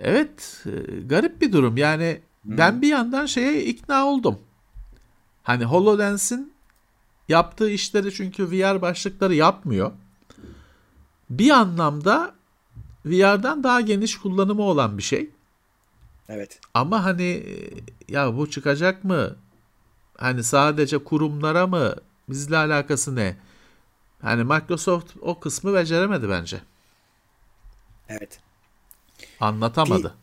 Evet, e, garip bir durum. Yani ben bir yandan şeye ikna oldum. Hani HoloLens'in yaptığı işleri çünkü VR başlıkları yapmıyor. Bir anlamda VR'dan daha geniş kullanımı olan bir şey. Evet. Ama hani e, ya bu çıkacak mı? Hani sadece kurumlara mı? Bizle alakası ne? Hani Microsoft o kısmı beceremedi bence. Evet. Anlatamadı.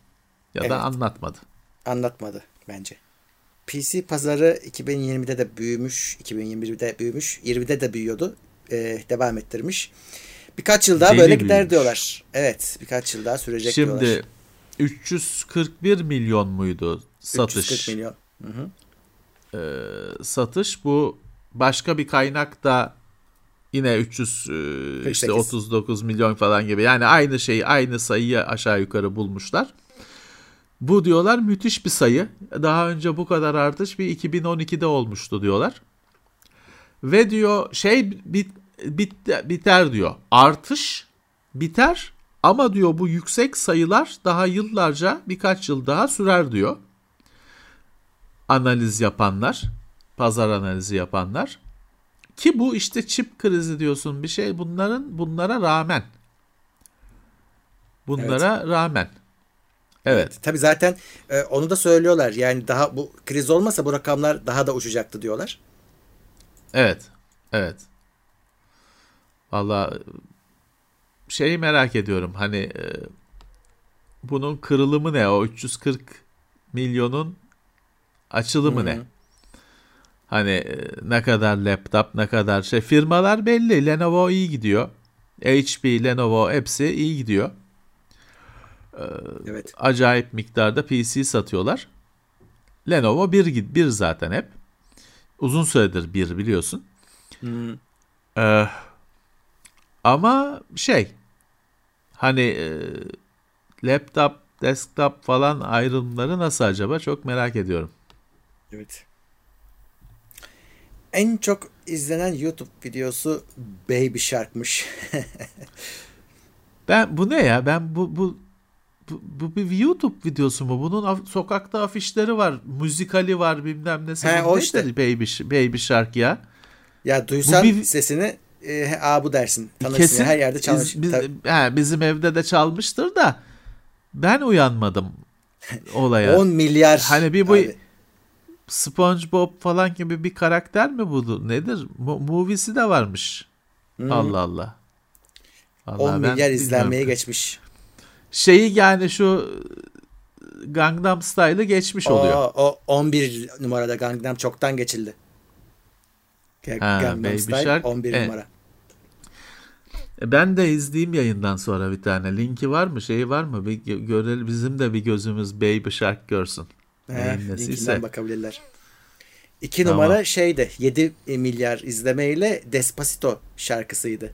Ya Evet. da anlatmadı. Anlatmadı bence. PC pazarı 2020'de de büyümüş. 2021'de büyümüş. 20'de de büyüyordu. Ee, devam ettirmiş. Birkaç yıl daha Deli böyle gider büyümüş. diyorlar. Evet. Birkaç yıl daha sürecek Şimdi diyorlar. 341 milyon muydu satış? 340 milyon. Ee, satış bu başka bir kaynak da yine 300 e, işte 48. 39 milyon falan gibi. Yani aynı şeyi aynı sayıyı aşağı yukarı bulmuşlar. Bu diyorlar müthiş bir sayı. Daha önce bu kadar artış bir 2012'de olmuştu diyorlar. Ve diyor şey bit, bit- biter diyor. Artış biter ama diyor bu yüksek sayılar daha yıllarca birkaç yıl daha sürer diyor analiz yapanlar, pazar analizi yapanlar ki bu işte çip krizi diyorsun bir şey bunların bunlara rağmen bunlara rağmen evet. Tabii zaten e, onu da söylüyorlar. Yani daha bu kriz olmasa bu rakamlar daha da uçacaktı diyorlar. evet. Evet. Valla şeyi merak ediyorum. Hani e, bunun kırılımı ne? O 340 milyonun açılımı ne? Hani e, ne kadar laptop ne kadar şey firmalar belli. Lenovo iyi gidiyor. HP Lenovo hepsi iyi gidiyor Evet. acayip miktarda PC satıyorlar. Lenovo bir, gid- bir zaten hep. Uzun süredir bir biliyorsun. Ee, ama şey hani e, laptop, desktop falan ayrımları nasıl acaba çok merak ediyorum. Evet. En çok izlenen YouTube videosu Baby Shark'mış. [LAUGHS] Ben bu ne ya? Ben bu bu bu, bu bir YouTube videosu mu? Bunun af- sokakta afişleri var, müzikali var, bilmem nesi. He, o işte. Baby Baby Shark ya. ya duysan bir- sesini e, aa bu dersin. Tanırsın Kesin her yerde çalmış. biz- biz- he, bizim evde de çalmıştır da ben uyanmadım [LAUGHS] olaya. 10 milyar. Hani bir bu- abi. SpongeBob falan gibi bir karakter mi bu? Nedir? Mo- movie'si de varmış. Allah Allah. 10 Vallahi ben milyar bilmiyorum. izlenmeye geçmiş. Şeyi yani şu Gangnam Style'ı geçmiş oluyor. O, o 11 numarada Gangnam çoktan geçildi. Ha, Gangnam Baby Style Shark, 11 evet. numara. E, Ben de izleyeyim yayından sonra bir tane. Linki var mı? Şeyi var mı? Bir gö- görelim bizim de bir gözümüz Baby Shark görsün. He, nesiyse. linkinden bakabilirler. 2 Tamam. numara şeyde 7 milyar izlemeyle Despacito şarkısıydı.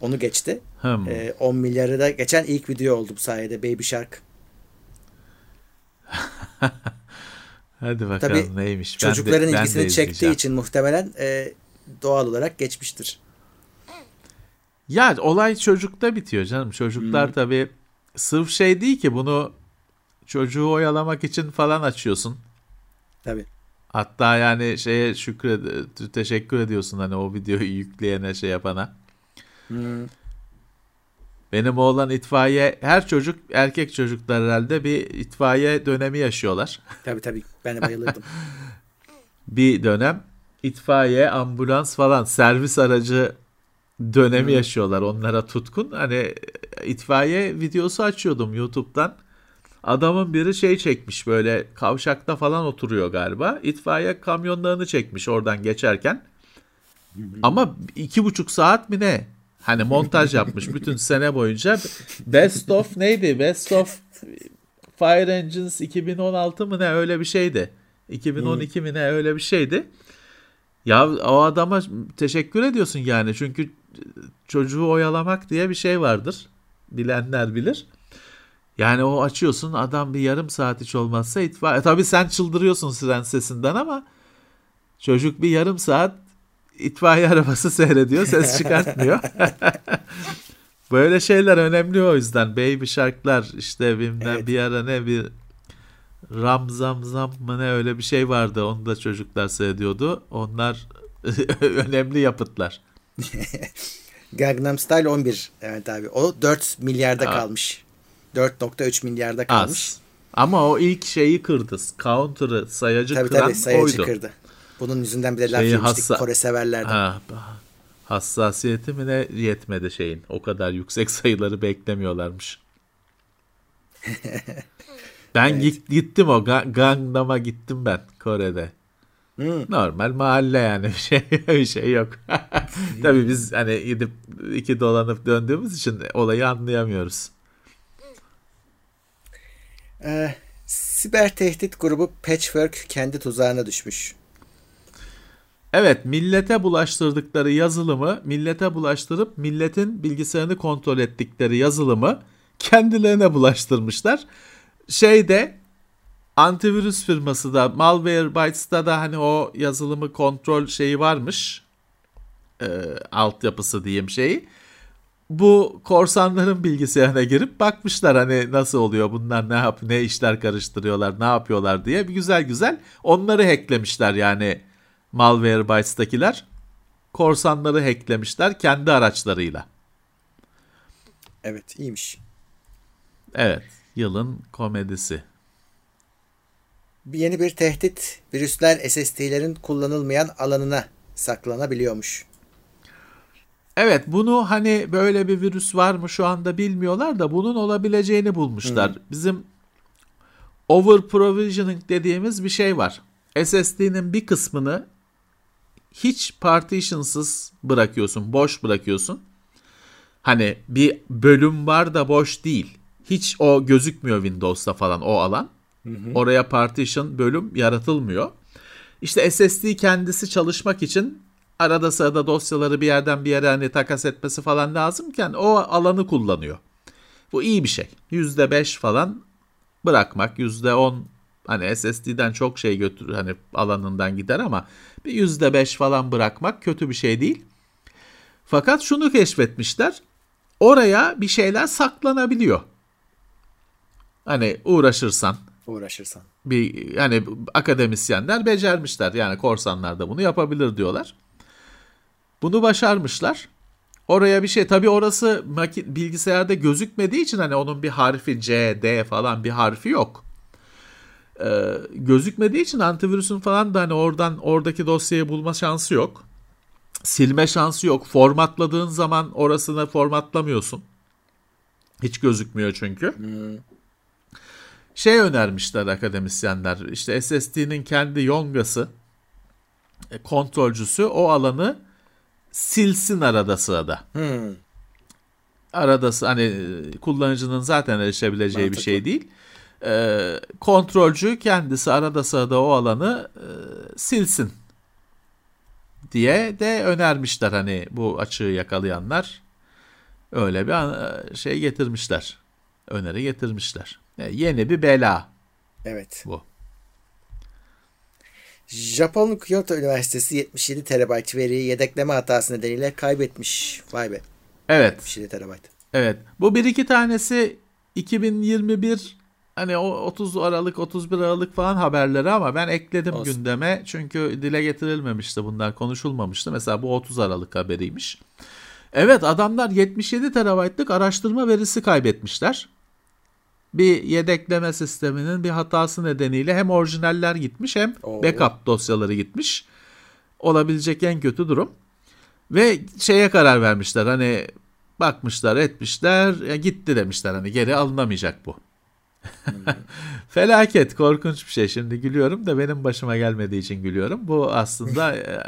Onu geçti. Hmm. Ee, 10 milyarı da geçen ilk video oldu bu sayede Baby Shark. [LAUGHS] Hadi bakalım Tabii neymiş. Ben de- Çocukların ben de ilgisini çektiği için muhtemelen e, doğal olarak geçmiştir. Ya olay çocukta bitiyor canım. Çocuklar Hmm. tabii sırf şey değil ki bunu çocuğu oyalamak için falan açıyorsun. Tabii. Hatta yani şeye şükred teşekkür ediyorsun hani o videoyu [LAUGHS] yükleyene şey yapana. Hmm. Benim oğlan itfaiye her çocuk erkek çocuklar herhalde bir itfaiye dönemi yaşıyorlar. [LAUGHS] Tabii tabii. Ben de bayılırdım. [LAUGHS] Bir dönem itfaiye, ambulans falan servis aracı dönemi yaşıyorlar. Onlara tutkun. Hani itfaiye videosu açıyordum YouTube'dan. Adamın biri şey çekmiş böyle kavşakta falan oturuyor galiba. İtfaiye kamyonlarını çekmiş oradan geçerken. Ama iki buçuk saat mi ne? Hani montaj yapmış bütün sene boyunca. Best of neydi? Best of Fire Engines 2016 mı ne öyle bir şeydi. 2012 mi ne öyle bir şeydi. Ya o adama teşekkür ediyorsun yani çünkü çocuğu oyalamak diye bir şey vardır. Bilenler bilir. Yani o açıyorsun adam bir yarım saat hiç olmazsa itfaiye. Tabii sen çıldırıyorsun siren sesinden ama çocuk bir yarım saat itfaiye arabası seyrediyor ses çıkartmıyor. [LAUGHS] Böyle şeyler önemli o yüzden. Baby Shark'lar işte bilmem Evet. bir ara ne bir Ram zam zam mı ne öyle bir şey vardı. Onu da çocuklar seyrediyordu. Onlar [LAUGHS] önemli yapıtlar. [LAUGHS] Gangnam Style 11. Evet abi. O 4 milyarda Aa. kalmış. 4.3 milyarda kalmış. Az. Ama o ilk şeyi kırdı. Counter'ı sayacı Tabii kıran tabii sayacı oydu. kırdı. Bunun yüzünden bir de laf Şeyi yemiştik hassa- Kore severlerden. Ha, hassasiyeti mi ne yetmedi şeyin. O kadar yüksek [LAUGHS] sayıları beklemiyorlarmış. [LAUGHS] ben git, gittim o Ga- Gangnam'a gittim ben Kore'de. Hmm. Normal mahalle yani [LAUGHS] bir şey bir şey yok. Tabii biz hani gidip iki dolanıp döndüğümüz için olayı anlayamıyoruz. Ee, siber tehdit grubu Patchwork kendi tuzağına düşmüş. Evet, millete bulaştırdıkları yazılımı, millete bulaştırıp milletin bilgisayarını kontrol ettikleri yazılımı kendilerine bulaştırmışlar. Şeyde antivirüs firması da Malwarebytes'ta da hani o yazılımı kontrol şeyi varmış. Ee, altyapısı diyeyim şeyi. Bu korsanların bilgisayarına girip bakmışlar hani nasıl oluyor bunlar ne yap ne işler karıştırıyorlar ne yapıyorlar diye bir güzel güzel onları hacklemişler yani Malwarebytes'takiler korsanları hacklemişler kendi araçlarıyla. Evet iyiymiş. Evet, yılın komedisi. Bir yeni bir tehdit virüsler SSD'lerin kullanılmayan alanına saklanabiliyormuş. Evet, bunu hani böyle bir virüs var mı şu anda bilmiyorlar da bunun olabileceğini bulmuşlar. Bizim over provisioning dediğimiz bir şey var. SSD'nin bir kısmını hiç partitionsız bırakıyorsun, boş bırakıyorsun. Hani bir bölüm var da boş değil. Hiç o gözükmüyor Windows'ta falan o alan. Oraya partition bölüm yaratılmıyor. İşte SSD kendisi çalışmak için arada sırada dosyaları bir yerden bir yere hani takas etmesi falan lazımken o alanı kullanıyor. Bu iyi bir şey. %5 falan bırakmak, %10 hani SSD'den çok şey götürür hani alanından gider ama bir %5 falan bırakmak kötü bir şey değil. Fakat şunu keşfetmişler. Oraya bir şeyler saklanabiliyor. Hani uğraşırsan Uğraşırsan. bir yani akademisyenler becermişler. Yani korsanlar da bunu yapabilir diyorlar. Bunu başarmışlar. Oraya bir şey tabii orası bilgisayarda gözükmediği için hani onun bir harfi C, D falan bir harfi yok. Ee, gözükmediği için antivirüsün falan da hani oradan oradaki dosyayı bulma şansı yok. Silme şansı yok. Formatladığın zaman orasını formatlamıyorsun. Hiç gözükmüyor çünkü. Şey önermişler akademisyenler. İşte SSD'nin kendi yongası, e, kontrolcüsü o alanı silsin arada sırada. Hmm. Arada hani e, kullanıcının zaten erişebileceği bir Mantıklı. şey değil. Ee, kontrolcü kendisi arada sırada o alanı e, silsin diye de önermişler hani bu açığı yakalayanlar öyle bir e, şey getirmişler öneri getirmişler E, yeni bir bela Evet. bu Japon Kyoto Üniversitesi 77 terabayt veriyi yedekleme hatası nedeniyle kaybetmiş. Vay be. Evet. 77 terabayt. Evet. Bu bir iki tanesi 2021 hani o 30 Aralık 31 Aralık falan haberleri ama ben ekledim Olsun. gündeme çünkü dile getirilmemişti bunlar konuşulmamıştı. Mesela bu 30 Aralık haberiymiş. Evet adamlar 77 terabaytlık araştırma verisi kaybetmişler. Bir yedekleme sisteminin bir hatası nedeniyle hem orijinaller gitmiş hem Oo. backup dosyaları gitmiş. Olabilecek en kötü durum. Ve şeye karar vermişler hani bakmışlar etmişler gitti demişler hani geri alınamayacak bu. [LAUGHS] Felaket korkunç bir şey şimdi gülüyorum da benim başıma gelmediği için gülüyorum. Bu aslında [LAUGHS] e,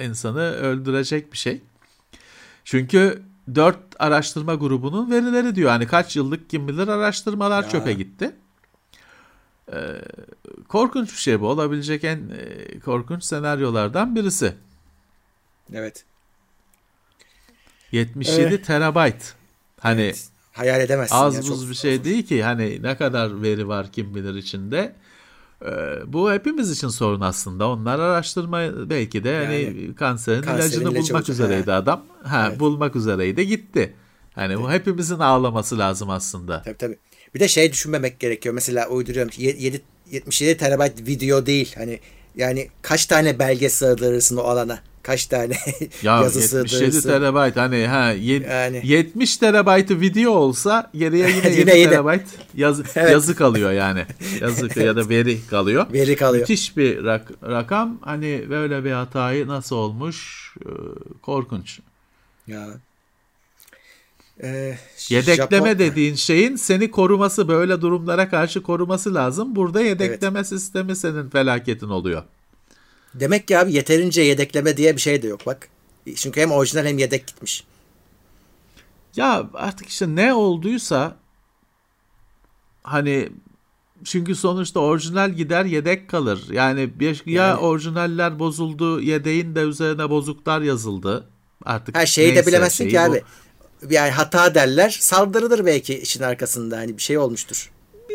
e, insanı öldürecek bir şey. Çünkü dört araştırma grubunun verileri diyor. Hani kaç yıllık kim bilir araştırmalar Ya. çöpe gitti. E, korkunç bir şey bu. Olabilecek en e, korkunç senaryolardan birisi. Evet. 77 Evet. terabayt. Hani Evet. Hayal edemezsin. az ya, buz çok- bir şey değil ki. Hani ne kadar veri var kim bilir içinde. Ee, bu hepimiz için sorun aslında. Onlar araştırma belki de hani Yani, kanserin, kanserin ilacını ilacı bulmak olacak, üzereydi ha. adam. Ha Evet. bulmak üzereydi gitti. Hani bu hepimizin ağlaması lazım aslında. Tabii tabii. Bir de şey düşünmemek gerekiyor. Mesela uyduruyorum. 7, 77 terabayt video değil. Hani yani kaç tane belge sığdırırsın o alana? Kaç tane [LAUGHS] Ya yazı 77 sığdırırsın? terabayt hani ha ye- Yani. 70 terabaytı video olsa geriye yine [LAUGHS] Yine 7 yedi. terabayt yazı, [LAUGHS] Evet. yazı kalıyor yani. Yazı ya da veri kalıyor. Veri kalıyor. Müthiş bir rak- rakam. Hani böyle bir hatayı nasıl olmuş? Ee, korkunç. Ya. Ee, Yedekleme Japon- dediğin şeyin seni koruması, böyle durumlara karşı koruması lazım. Burada yedekleme sistemi senin felaketin oluyor. Demek ki abi yeterince yedekleme diye bir şey de yok bak. Çünkü hem orijinal hem yedek gitmiş. Ya artık işte ne olduysa hani çünkü sonuçta orijinal gider yedek kalır. Yani bir, ya Yani- orijinaller bozuldu, yedeğin de üzerine bozuklar yazıldı. Artık Her şeyi de neyse bilemezsin şeyi ki bu. abi. Yani hata derler. Saldırıdır belki işin arkasında. Hani bir şey olmuştur.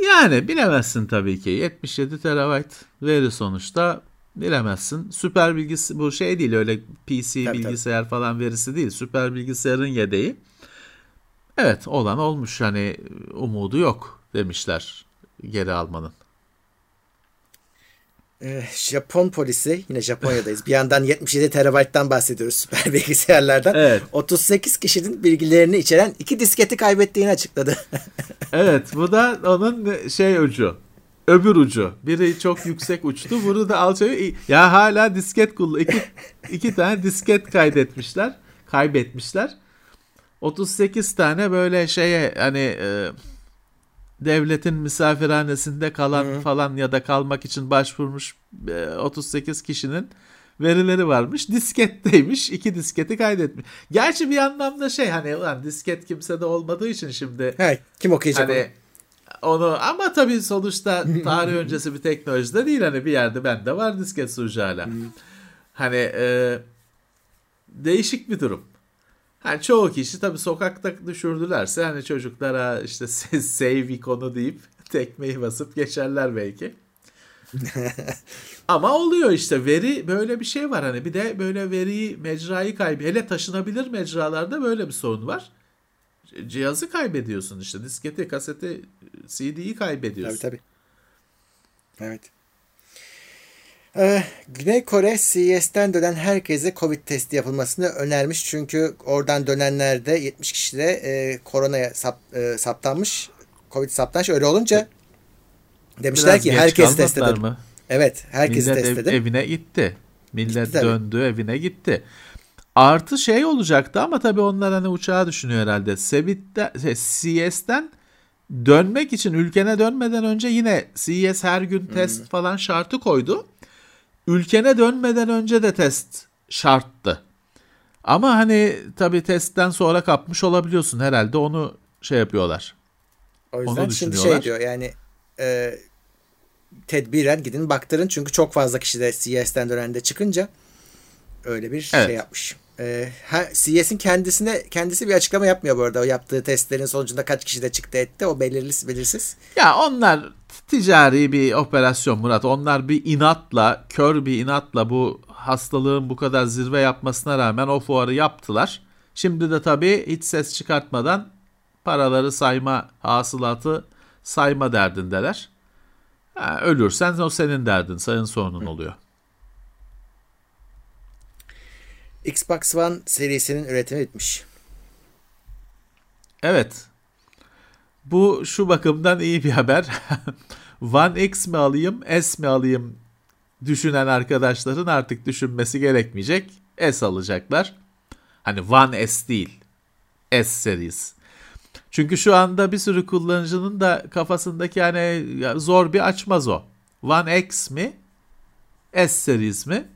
Yani bilemezsin tabii ki. 77 terabayt veri sonuçta bilemezsin. Süper bilgisi bu şey değil öyle PC Tabii, bilgisayar falan verisi değil. Süper bilgisayarın yedeği. Evet olan olmuş hani umudu yok demişler geri almanın. Ee, Japon polisi yine Japonya'dayız. Bir yandan 77 terabayttan bahsediyoruz süper [LAUGHS] bilgisayarlardan. Evet. 38 kişinin bilgilerini içeren iki disketi kaybettiğini açıkladı. [LAUGHS] Evet bu da onun şey ucu. Öbür ucu. Biri çok yüksek uçtu. Bunu da alçalıyor. Ya hala disket kullan. İki, iki tane disket kaydetmişler. Kaybetmişler. 38 tane böyle şeye hani e, devletin misafirhanesinde kalan falan ya da kalmak için başvurmuş e, 38 kişinin verileri varmış. Disketteymiş. iki disketi kaydetmiş. Gerçi bir anlamda şey hani ulan disket kimsede olmadığı için şimdi He, kim okuyacak hani onu ama tabii sonuçta [LAUGHS] tarih öncesi bir teknolojide değil hani bir yerde bende var disket sunucu hala. Hani e, değişik bir durum. Hani çoğu kişi tabii sokakta düşürdülerse hani çocuklara işte [LAUGHS] save ikonu deyip tekmeyi basıp geçerler belki. [LAUGHS] Ama oluyor işte veri böyle bir şey var hani bir de böyle veriyi mecrayı kaybı hele taşınabilir mecralarda böyle bir sorun var. Cihazı kaybediyorsun işte disketi, kaseti, CD'yi kaybediyorsun. Tabii tabii. Evet. Ee, Güney Kore CES'ten dönen herkese Covid testi yapılmasını önermiş. Çünkü oradan dönenlerde 70 kişide e, koronaya sap, e, saptanmış. Covid saptanmış. Öyle olunca demişler Biraz ki herkes test edin. mı? Evet, herkes Millet test ev- edin. evine gitti. Millet Gitti tabii. döndü evine gitti. Artı şey olacaktı ama tabii onlar hani uçağa düşünüyor herhalde. Sebit'te, şey, CES'ten dönmek için ülkene dönmeden önce yine CES her gün test falan şartı koydu. Ülkene dönmeden önce de test şarttı. Ama hani tabii testten sonra kapmış olabiliyorsun herhalde onu şey yapıyorlar. O yüzden Onu şimdi şey diyor yani e, tedbiren gidin baktırın çünkü çok fazla kişi de CES'ten dönen de çıkınca öyle bir Evet. şey yapmış. Ee, ha, CES'in kendisine kendisi bir açıklama yapmıyor bu arada. O yaptığı testlerin sonucunda kaç kişi de çıktı etti. O belirli belirsiz. Ya onlar ticari bir operasyon Murat. Onlar bir inatla, kör bir inatla bu hastalığın bu kadar zirve yapmasına rağmen o fuarı yaptılar. Şimdi de tabii hiç ses çıkartmadan paraları sayma, hasılatı sayma derdindeler. Ha, ölürsen o senin derdin, sayın sorunun oluyor. Xbox One serisinin üretimi bitmiş. Evet. Bu şu bakımdan iyi bir haber. [LAUGHS] One X mi alayım, S mi alayım düşünen arkadaşların artık düşünmesi gerekmeyecek. S alacaklar. Hani One S değil. S series. Çünkü şu anda bir sürü kullanıcının da kafasındaki yani zor bir açmaz o. One X mi? S series mi?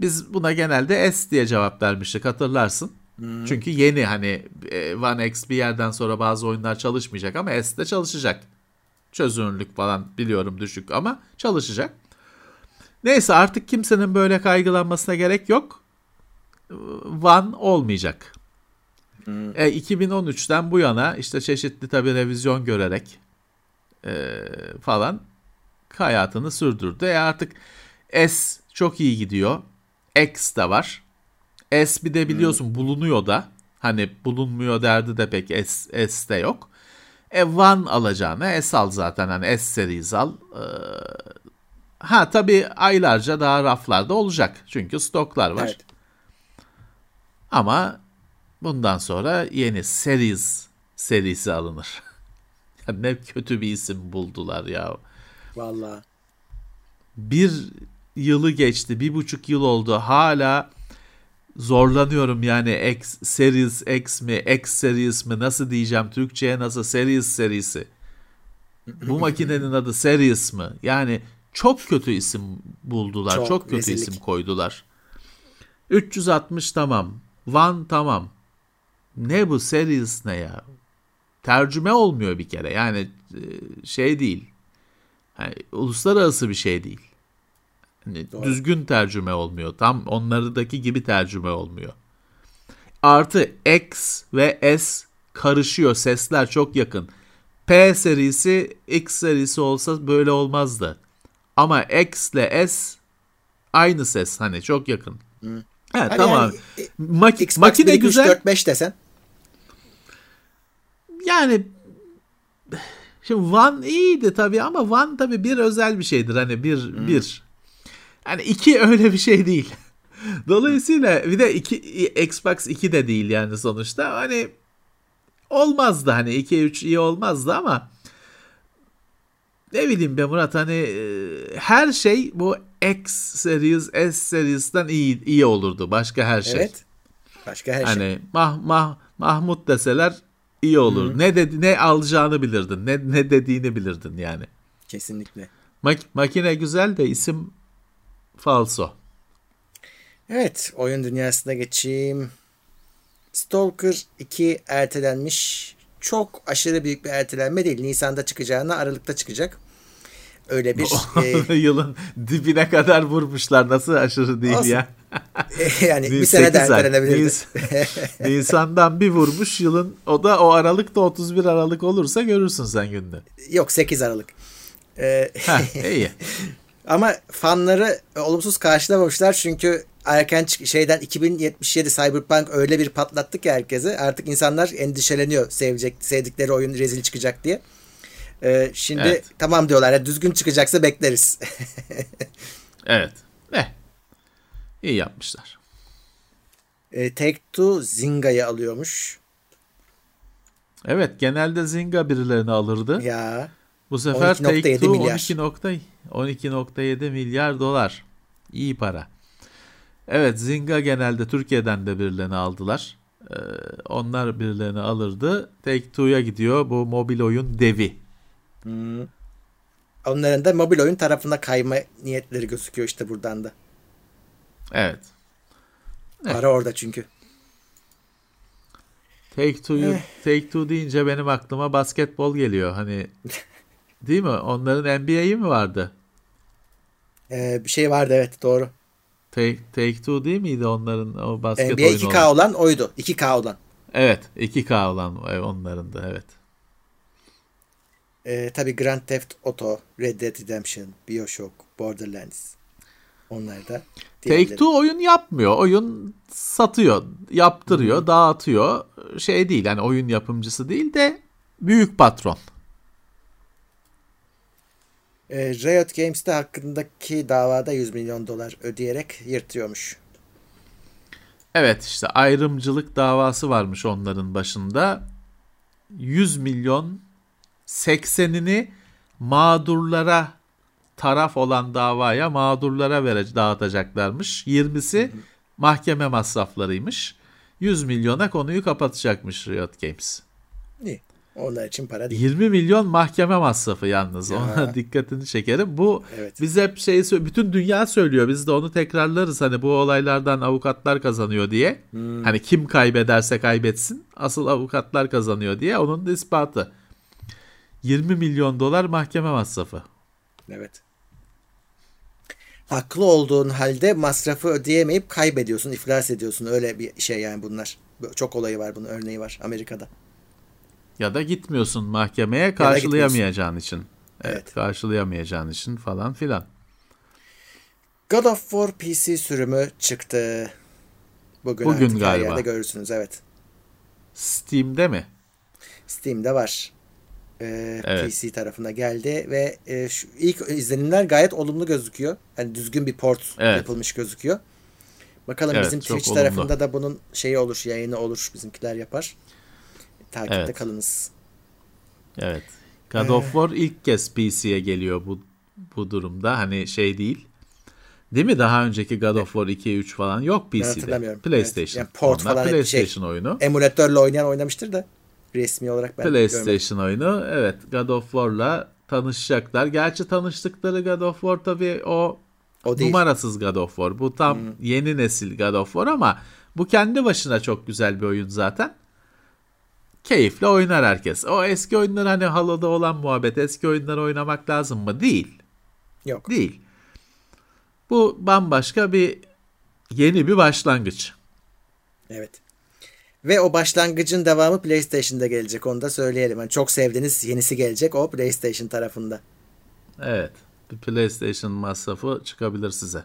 Biz buna genelde S diye cevap vermiştik hatırlarsın. Hmm. Çünkü yeni hani e, One X bir yerden sonra bazı oyunlar çalışmayacak ama S de çalışacak. Çözünürlük falan biliyorum düşük ama çalışacak. Neyse artık kimsenin böyle kaygılanmasına gerek yok. One olmayacak. Hmm. E, 2013'ten bu yana işte çeşitli tabi revizyon görerek e, falan hayatını sürdürdü. E artık S çok iyi gidiyor. X de var. S bir de biliyorsun hmm. bulunuyor da. Hani bulunmuyor derdi de pek S, S de yok. E One alacağına S al zaten. Hani S series al. Ee, ha tabii aylarca daha raflarda olacak. Çünkü stoklar var. Evet. Ama bundan sonra yeni series serisi alınır. [LAUGHS] ya ne kötü bir isim buldular ya. Vallahi. Bir yılı geçti. Bir buçuk yıl oldu. Hala zorlanıyorum yani X Series X mi X Series mi nasıl diyeceğim Türkçe'ye nasıl Series serisi. Bu makinenin adı Series mi? Yani çok kötü isim buldular. Çok, çok kötü rezillik. isim koydular. 360 tamam. One tamam. Ne bu Series ne ya? Tercüme olmuyor bir kere. Yani e, şey değil. Yani uluslararası bir şey değil. Hani düzgün tercüme olmuyor. Tam onlardaki gibi tercüme olmuyor. Artı X ve S karışıyor. Sesler çok yakın. P serisi X serisi olsa böyle olmazdı. Ama X ile S aynı ses hani çok yakın. Hı. Evet hani tamam. Yani, e, Mak- Xbox makine 1, güzel. 4 5 desen. Yani Şimdi One iyiydi tabii ama One tabii bir özel bir şeydir. Hani bir hmm. bir yani iki [LAUGHS] öyle bir şey değil. Dolayısıyla bir de iki, Xbox 2 de değil yani sonuçta. Hani olmazdı hani 2 3 iyi olmazdı ama ne bileyim be Murat hani e, her şey bu X series S serisinden iyi iyi olurdu. Başka her şey. Evet. Başka her hani, şey. Hani Mah, Mah, Mahmut deseler iyi olur. Hı. Ne dedi ne alacağını bilirdin. Ne ne dediğini bilirdin yani. Kesinlikle. Mak- makine güzel de isim Falso. Evet oyun dünyasına geçeyim. Stalker 2 ertelenmiş. Çok aşırı büyük bir ertelenme değil. Nisan'da çıkacağına Aralık'ta çıkacak. Öyle bir... [LAUGHS] e... Yılın dibine kadar vurmuşlar. Nasıl aşırı değil Olsun. ya? yani bir sene de ertelenebilirdi. Nis, [LAUGHS] Nisan'dan bir vurmuş yılın. O da o Aralık'ta 31 Aralık olursa görürsün sen günde. Yok 8 Aralık. Ee, Heh, iyi. [LAUGHS] Ama fanları olumsuz karşılamamışlar çünkü erken şeyden 2077 Cyberpunk öyle bir patlattı ki herkese. Artık insanlar endişeleniyor sevecek sevdikleri oyun rezil çıkacak diye. Ee, şimdi evet. tamam diyorlar. Yani düzgün çıkacaksa bekleriz. [LAUGHS] evet. Ne? İyi yapmışlar. E, Take Two Zinga'yı alıyormuş. Evet genelde Zynga birilerini alırdı. Ya. Bu sefer Take Two 12.7 12.7 milyar dolar. İyi para. Evet Zynga genelde Türkiye'den de birilerini aldılar. Ee, onlar birilerini alırdı. Take Two'ya gidiyor bu mobil oyun devi. Hmm. Onların da mobil oyun tarafına kayma niyetleri gözüküyor işte buradan da. Evet. Para evet. orada çünkü. Take Two'yu eh. Take Two deyince benim aklıma basketbol geliyor. Hani [LAUGHS] değil mi? Onların NBA'yi mi vardı? Ee, bir şey vardı evet doğru. Take, Take Two değil miydi onların o basket NBA oyunu 2K olan? olan oydu. 2K olan. Evet 2K olan e, onların da evet. Ee, tabii Grand Theft Auto, Red Dead Redemption, Bioshock, Borderlands. Onlar da. Take. Two oyun yapmıyor. Oyun satıyor, yaptırıyor, dağıtıyor. Şey değil yani oyun yapımcısı değil de büyük patron. Ee, Riot Games'te hakkındaki davada 100 milyon dolar ödeyerek yırtıyormuş. Evet işte ayrımcılık davası varmış onların başında. 100 milyon 80'ini mağdurlara taraf olan davaya mağdurlara vere dağıtacaklarmış. 20'si mahkeme masraflarıymış. 100 milyona konuyu kapatacakmış Riot Games. İyi. Onlar için para değil. 20 milyon mahkeme masrafı yalnız. Ya. Ona [LAUGHS] dikkatini çekerim. Bu Evet. biz hep şeyi sö- bütün dünya söylüyor. Biz de onu tekrarlarız. Hani bu olaylardan avukatlar kazanıyor diye. Hmm. Hani kim kaybederse kaybetsin. Asıl avukatlar kazanıyor diye. Onun da ispatı. 20 milyon dolar mahkeme masrafı. Evet. Haklı olduğun halde masrafı ödeyemeyip kaybediyorsun, iflas ediyorsun. Öyle bir şey yani bunlar. Çok olayı var bunun örneği var Amerika'da. Ya da gitmiyorsun mahkemeye karşılayamayacağın için. Evet, Evet. karşılayamayacağın için falan filan. God of War PC sürümü çıktı. Bugün, Bugün artık her galiba. yerde görürsünüz evet. Steam'de mi? Steam'de var. Ee, Evet. PC tarafına geldi ve e, şu ilk izlenimler gayet olumlu gözüküyor. Yani düzgün bir port Evet. yapılmış gözüküyor. Bakalım Evet, bizim Twitch olumlu. tarafında da bunun şeyi olur, yayını olur, bizimkiler yapar. Takipte Evet. kalınız. Evet. God of War ilk kez PC'ye geliyor bu bu durumda. Hani şey değil. Değil mi? Daha önceki God of War 2, 3 falan yok PC'de. PlayStation. Evet. Yani port Onlar falan hep PlayStation şey- oyunu. Emülatörle oynayan oynamıştır da resmi olarak ben görmedim. PlayStation oyunu. Evet. God of War'la tanışacaklar. Gerçi tanıştıkları God of War tabii o, O değil. numarasız God of War. Bu tam yeni nesil God of War ama bu kendi başına çok güzel bir oyun zaten. Keyifle oynar herkes. O eski oyunlar hani Halo'da olan muhabbet eski oyunları oynamak lazım mı? Değil. Yok. Değil. Bu bambaşka bir yeni bir başlangıç. Evet. Ve o başlangıcın devamı PlayStation'da gelecek onu da söyleyelim. Yani çok sevdiğiniz yenisi gelecek o PlayStation tarafında. Evet. Bir PlayStation masrafı çıkabilir size.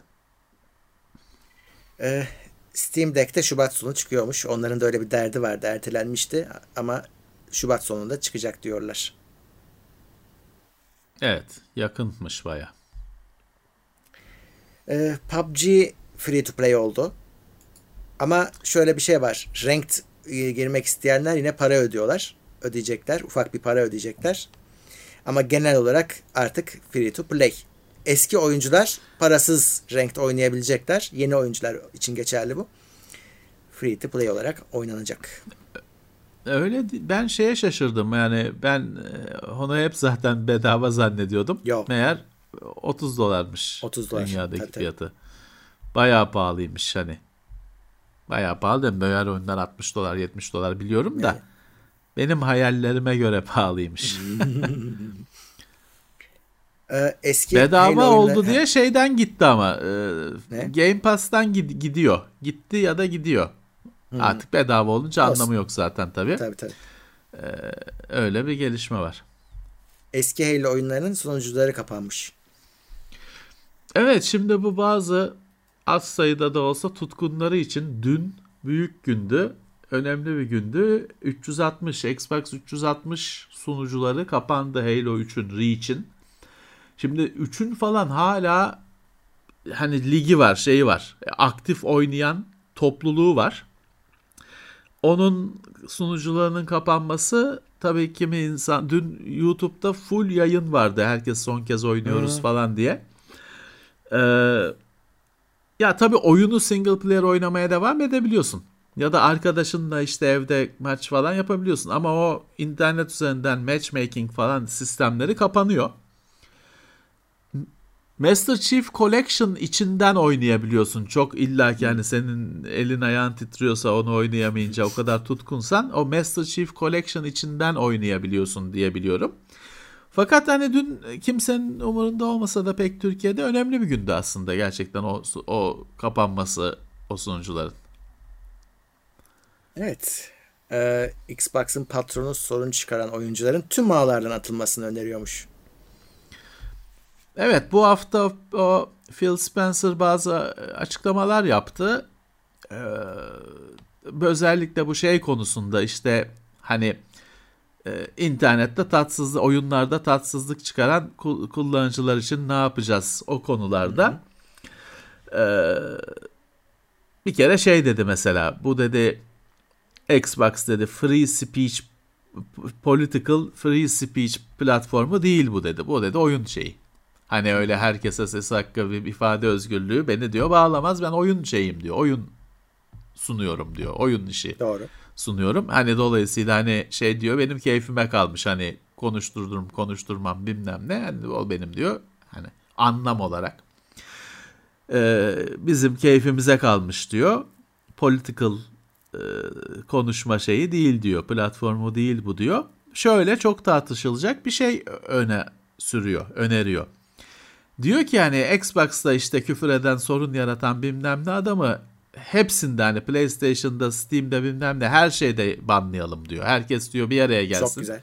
Ee, Steam Deck'te Şubat sonu çıkıyormuş. Onların da öyle bir derdi vardı. Ertelenmişti ama Şubat sonunda çıkacak diyorlar. Evet. Yakınmış baya. Ee, PUBG free to play oldu. Ama şöyle bir şey var. Ranked e, girmek isteyenler yine para ödüyorlar. Ödeyecekler. Ufak bir para ödeyecekler. Ama genel olarak artık free to play. Eski oyuncular parasız ranked oynayabilecekler. Yeni oyuncular için geçerli bu. Free to play olarak oynanacak. Öyle ben şeye şaşırdım yani ben e, onu hep zaten bedava zannediyordum. Yok. Meğer 30 dolarmış 30 dolar. dünyadaki Tabii, tabii. fiyatı. Bayağı pahalıymış hani. Bayağı pahalı değil mi? Böyle oyunlar 60 dolar 70 dolar biliyorum da Yani. benim hayallerime göre pahalıymış. [LAUGHS] Ee, eski Bedava Halo oldu oyunları- diye şeyden gitti ama e, Ne? Game Pass'tan gid- gidiyor. Gitti ya da gidiyor. Artık bedava olunca Olsun. anlamı yok zaten tabii. Tabii tabii. Öyle bir gelişme var. Eski Halo oyunlarının sunucuları kapanmış. Evet şimdi bu bazı az sayıda da olsa tutkunları için dün büyük gündü. Önemli bir gündü. 360 Xbox 360 sunucuları kapandı Halo 3'ün Reach'in. Şimdi 3'ün falan hala hani ligi var, şeyi var. Aktif oynayan topluluğu var. Onun sunucularının kapanması tabii kimi insan dün YouTube'da full yayın vardı. Herkes son kez oynuyoruz falan diye. Ee, ya tabii oyunu single player oynamaya devam edebiliyorsun. Ya da arkadaşınla işte evde maç falan yapabiliyorsun. Ama o internet üzerinden matchmaking falan sistemleri kapanıyor. Master Chief Collection içinden oynayabiliyorsun. Çok illa ki hani senin elin ayağın titriyorsa onu oynayamayınca o kadar tutkunsan o Master Chief Collection içinden oynayabiliyorsun diye biliyorum. Fakat hani dün kimsenin umurunda olmasa da pek Türkiye'de önemli bir gündü aslında gerçekten o o kapanması o sunucuların. Evet. Ee, Xbox'ın patronu sorun çıkaran oyuncuların tüm ağlardan atılmasını öneriyormuş. Evet bu hafta o Phil Spencer bazı açıklamalar yaptı. Ee, özellikle bu şey konusunda işte hani e, internette tatsızlık, oyunlarda tatsızlık çıkaran kullanıcılar için ne yapacağız o konularda. Ee, bir kere şey dedi mesela bu dedi Xbox dedi free speech political free speech platformu değil bu dedi. Bu dedi oyun şeyi. Hani öyle herkese ses hakkı bir ifade özgürlüğü beni diyor bağlamaz ben oyun şeyim diyor. Oyun sunuyorum diyor. Oyun işi. Doğru. Sunuyorum. Hani dolayısıyla hani şey diyor benim keyfime kalmış hani konuşturdurum konuşturmam bilmem ne. Hani o benim diyor. Hani anlam olarak. Ee, bizim keyfimize kalmış diyor. Political e, konuşma şeyi değil diyor. Platformu değil bu diyor. Şöyle çok tartışılacak bir şey öne sürüyor, öneriyor. Diyor ki yani Xbox'ta işte küfür eden sorun yaratan bilmem ne adamı hepsinde hani PlayStation'da, Steam'de bilmem ne her şeyde banlayalım diyor. Herkes diyor bir araya gelsin. Çok güzel.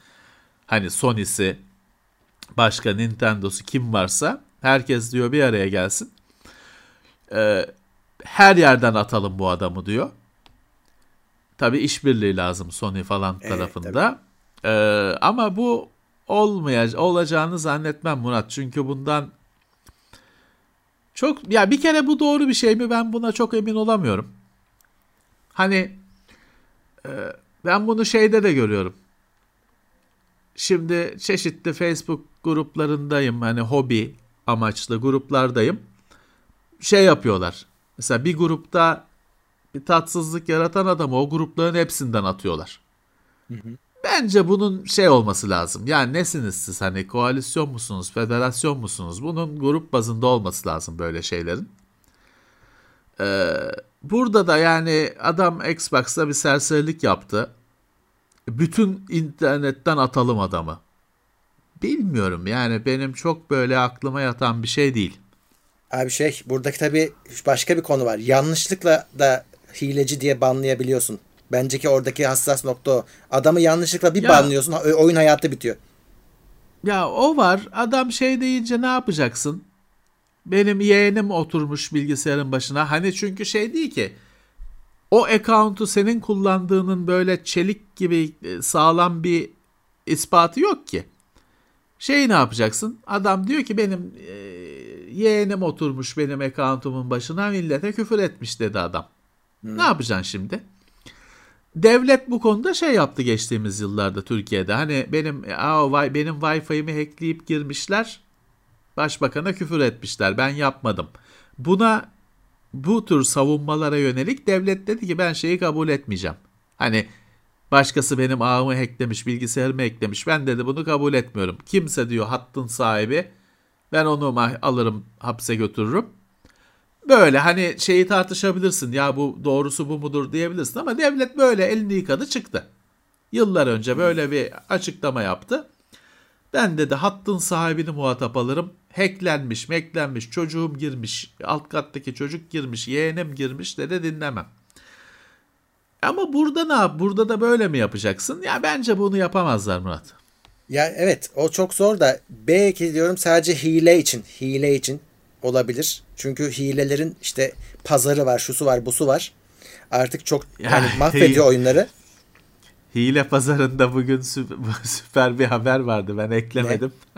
Hani Sony'si, başka Nintendo'su kim varsa herkes diyor bir araya gelsin. Ee, her yerden atalım bu adamı diyor. Tabi işbirliği lazım Sony falan evet, tarafında. Ee, ama bu olmayacak olacağını zannetmem Murat. Çünkü bundan çok ya bir kere bu doğru bir şey mi ben buna çok emin olamıyorum. Hani e, ben bunu şeyde de görüyorum. Şimdi çeşitli Facebook gruplarındayım hani hobi amaçlı gruplardayım. Şey yapıyorlar. Mesela bir grupta bir tatsızlık yaratan adamı o grupların hepsinden atıyorlar. Hı hı. Bence bunun şey olması lazım. Yani nesiniz siz hani koalisyon musunuz, federasyon musunuz? Bunun grup bazında olması lazım böyle şeylerin. Ee, burada da yani adam Xbox'ta bir serserilik yaptı. Bütün internetten atalım adamı. Bilmiyorum yani benim çok böyle aklıma yatan bir şey değil. Abi şey buradaki tabii başka bir konu var. Yanlışlıkla da hileci diye banlayabiliyorsun. Bence ki oradaki hassas nokta o. Adamı yanlışlıkla bir ya, banlıyorsun oyun hayatı bitiyor. Ya o var. Adam şey deyince ne yapacaksın? Benim yeğenim oturmuş bilgisayarın başına. Hani çünkü şey değil ki. O account'u senin kullandığının böyle çelik gibi e, sağlam bir ispatı yok ki. Şey ne yapacaksın? Adam diyor ki benim e, yeğenim oturmuş benim account'umun başına millete küfür etmiş dedi adam. Hmm. Ne yapacaksın şimdi? Devlet bu konuda şey yaptı geçtiğimiz yıllarda Türkiye'de. Hani benim aa, benim Wi-Fi'mi hackleyip girmişler. Başbakana küfür etmişler. Ben yapmadım. Buna bu tür savunmalara yönelik devlet dedi ki ben şeyi kabul etmeyeceğim. Hani başkası benim ağımı hacklemiş, bilgisayarımı hacklemiş. Ben dedi bunu kabul etmiyorum. Kimse diyor hattın sahibi. Ben onu alırım hapse götürürüm. Böyle hani şeyi tartışabilirsin ya bu doğrusu bu mudur diyebilirsin ama devlet böyle elini yıkadı çıktı. Yıllar önce böyle bir açıklama yaptı. Ben dedi hattın sahibini muhatap alırım. Hacklenmiş, meklenmiş, çocuğum girmiş, alt kattaki çocuk girmiş, yeğenim girmiş dedi dinlemem. Ama burada ne yap? Burada da böyle mi yapacaksın? Ya bence bunu yapamazlar Murat. Ya evet o çok zor da belki diyorum sadece hile için, hile için olabilir. Çünkü hilelerin işte pazarı var, şusu var, busu var. Artık çok yani mahvediyor oyunları. Hile pazarında bugün [LAUGHS] süper bir haber vardı. Ben eklemedim. [LAUGHS]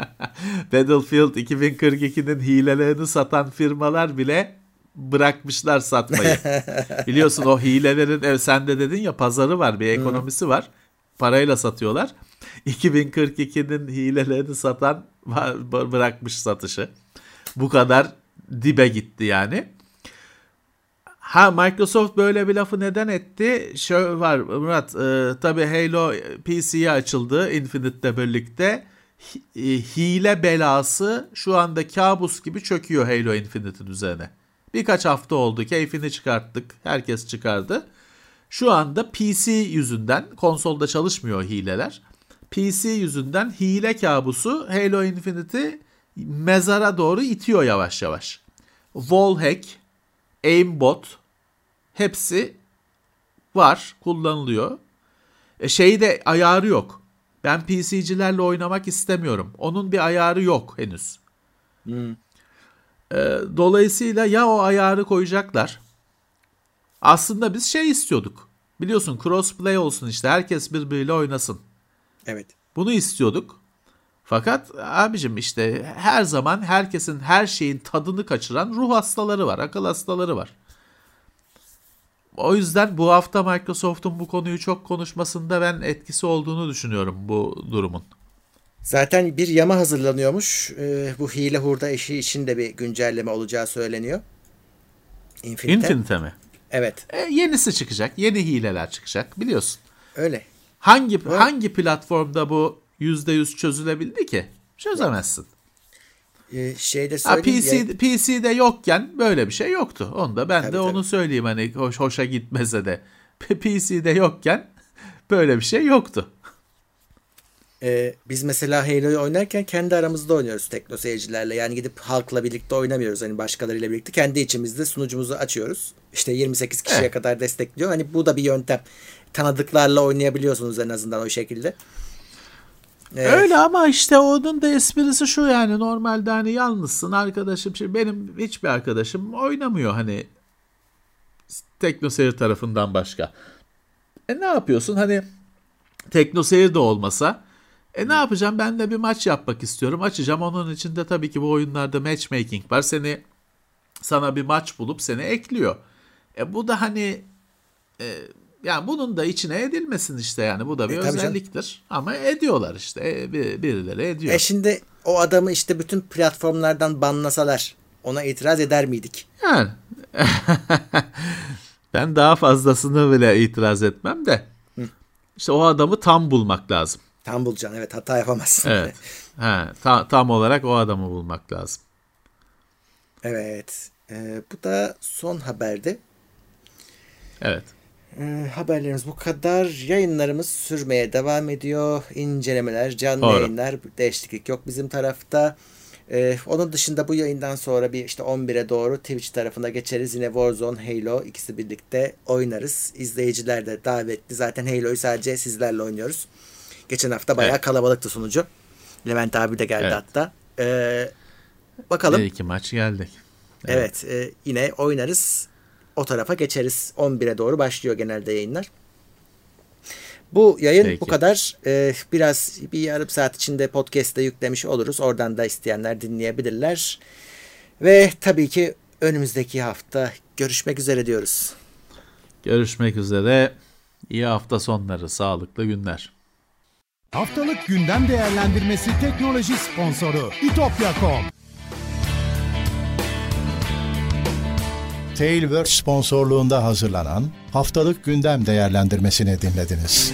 Battlefield 2042'nin hilelerini satan firmalar bile bırakmışlar satmayı. [LAUGHS] Biliyorsun o hilelerin sen de dedin ya pazarı var, bir ekonomisi var. Parayla satıyorlar. 2042'nin hilelerini satan bırakmış satışı. Bu kadar dibe gitti yani. Ha Microsoft böyle bir lafı neden etti? Şöyle var Murat e, tabi Halo PC'ye açıldı Infinite'le birlikte. H- e, hile belası şu anda kabus gibi çöküyor Halo Infinite'in üzerine. Birkaç hafta oldu keyfini çıkarttık. Herkes çıkardı. Şu anda PC yüzünden konsolda çalışmıyor hileler. PC yüzünden hile kabusu Halo Infinity mezara doğru itiyor yavaş yavaş. Wallhack, aimbot hepsi var, kullanılıyor. E şey de ayarı yok. Ben PC'cilerle oynamak istemiyorum. Onun bir ayarı yok henüz. E, dolayısıyla ya o ayarı koyacaklar. Aslında biz şey istiyorduk. Biliyorsun crossplay olsun işte herkes birbiriyle oynasın. Evet. Bunu istiyorduk. Fakat abicim işte her zaman herkesin her şeyin tadını kaçıran ruh hastaları var, akıl hastaları var. O yüzden bu hafta Microsoft'un bu konuyu çok konuşmasında ben etkisi olduğunu düşünüyorum bu durumun. Zaten bir yama hazırlanıyormuş. Ee, bu hile hurda eşi için de bir güncelleme olacağı söyleniyor. Infinite. Infinite mi? Evet. E, yenisi çıkacak, yeni hileler çıkacak biliyorsun. Öyle. Hangi hangi platformda bu %100 çözülebildi ki? Çözemezsin. Ee, şeyde Ha. PC, ya- PC'de yokken böyle bir şey yoktu. Onu da ben Tabii, de onu tabii. söyleyeyim hani hoş, hoşa gitmese de. [LAUGHS] PC'de yokken böyle bir şey yoktu. Ee, biz mesela Halo'yu oynarken kendi aramızda oynuyoruz tekno seyircilerle. Yani gidip halkla birlikte oynamıyoruz hani başkalarıyla birlikte. Kendi içimizde sunucumuzu açıyoruz. İşte 28 kişiye Evet. kadar destekliyor. Hani bu da bir yöntem. Tanıdıklarla oynayabiliyorsunuz en azından o şekilde. Ee, Öyle ama işte onun da esprisi şu yani normalde hani yalnızsın arkadaşım. Şimdi benim hiçbir arkadaşım oynamıyor hani Tekno Seyir tarafından başka. E ne yapıyorsun hani Tekno Seyir de olmasa e ne yapacağım ben de bir maç yapmak istiyorum açacağım onun içinde tabii ki bu oyunlarda matchmaking var seni sana bir maç bulup seni ekliyor. E bu da hani e, yani bunun da içine edilmesin işte yani bu da bir E, tabii canım. özelliktir ama ediyorlar işte e, bir- birileri ediyor. E şimdi o adamı işte bütün platformlardan banlasalar ona itiraz eder miydik? Yani [LAUGHS] ben daha fazlasını bile itiraz etmem de işte o adamı tam bulmak lazım. Tam bulacaksın evet hata yapamazsın. Evet. [LAUGHS] Ha, ta- tam olarak o adamı bulmak lazım. evet. Ee, bu da son haberdi. Evet. Ee, haberlerimiz bu kadar. Yayınlarımız sürmeye devam ediyor. İncelemeler, canlı Doğru. yayınlar, değişiklik yok bizim tarafta. Ee, onun dışında bu yayından sonra bir işte 11'e doğru Twitch tarafına geçeriz. Yine Warzone, Halo ikisi birlikte oynarız. İzleyiciler de davetli. Zaten Halo'yu sadece sizlerle oynuyoruz. Geçen hafta bayağı Evet. kalabalıktı sunucu. Levent abi de geldi Evet. hatta. Ee, bakalım. Bir iki maç geldik. Evet, e, yine oynarız. O tarafa geçeriz. 11'e doğru başlıyor genelde yayınlar. Bu yayın Peki. bu kadar. E, biraz bir yarım saat içinde podcast'te yüklemiş oluruz. Oradan da isteyenler dinleyebilirler. Ve tabii ki önümüzdeki hafta görüşmek üzere diyoruz. Görüşmek üzere. İyi hafta sonları, sağlıklı günler. Haftalık gündem değerlendirmesi teknoloji sponsoru itopya.com. Tailwords sponsorluğunda hazırlanan haftalık gündem değerlendirmesini dinlediniz.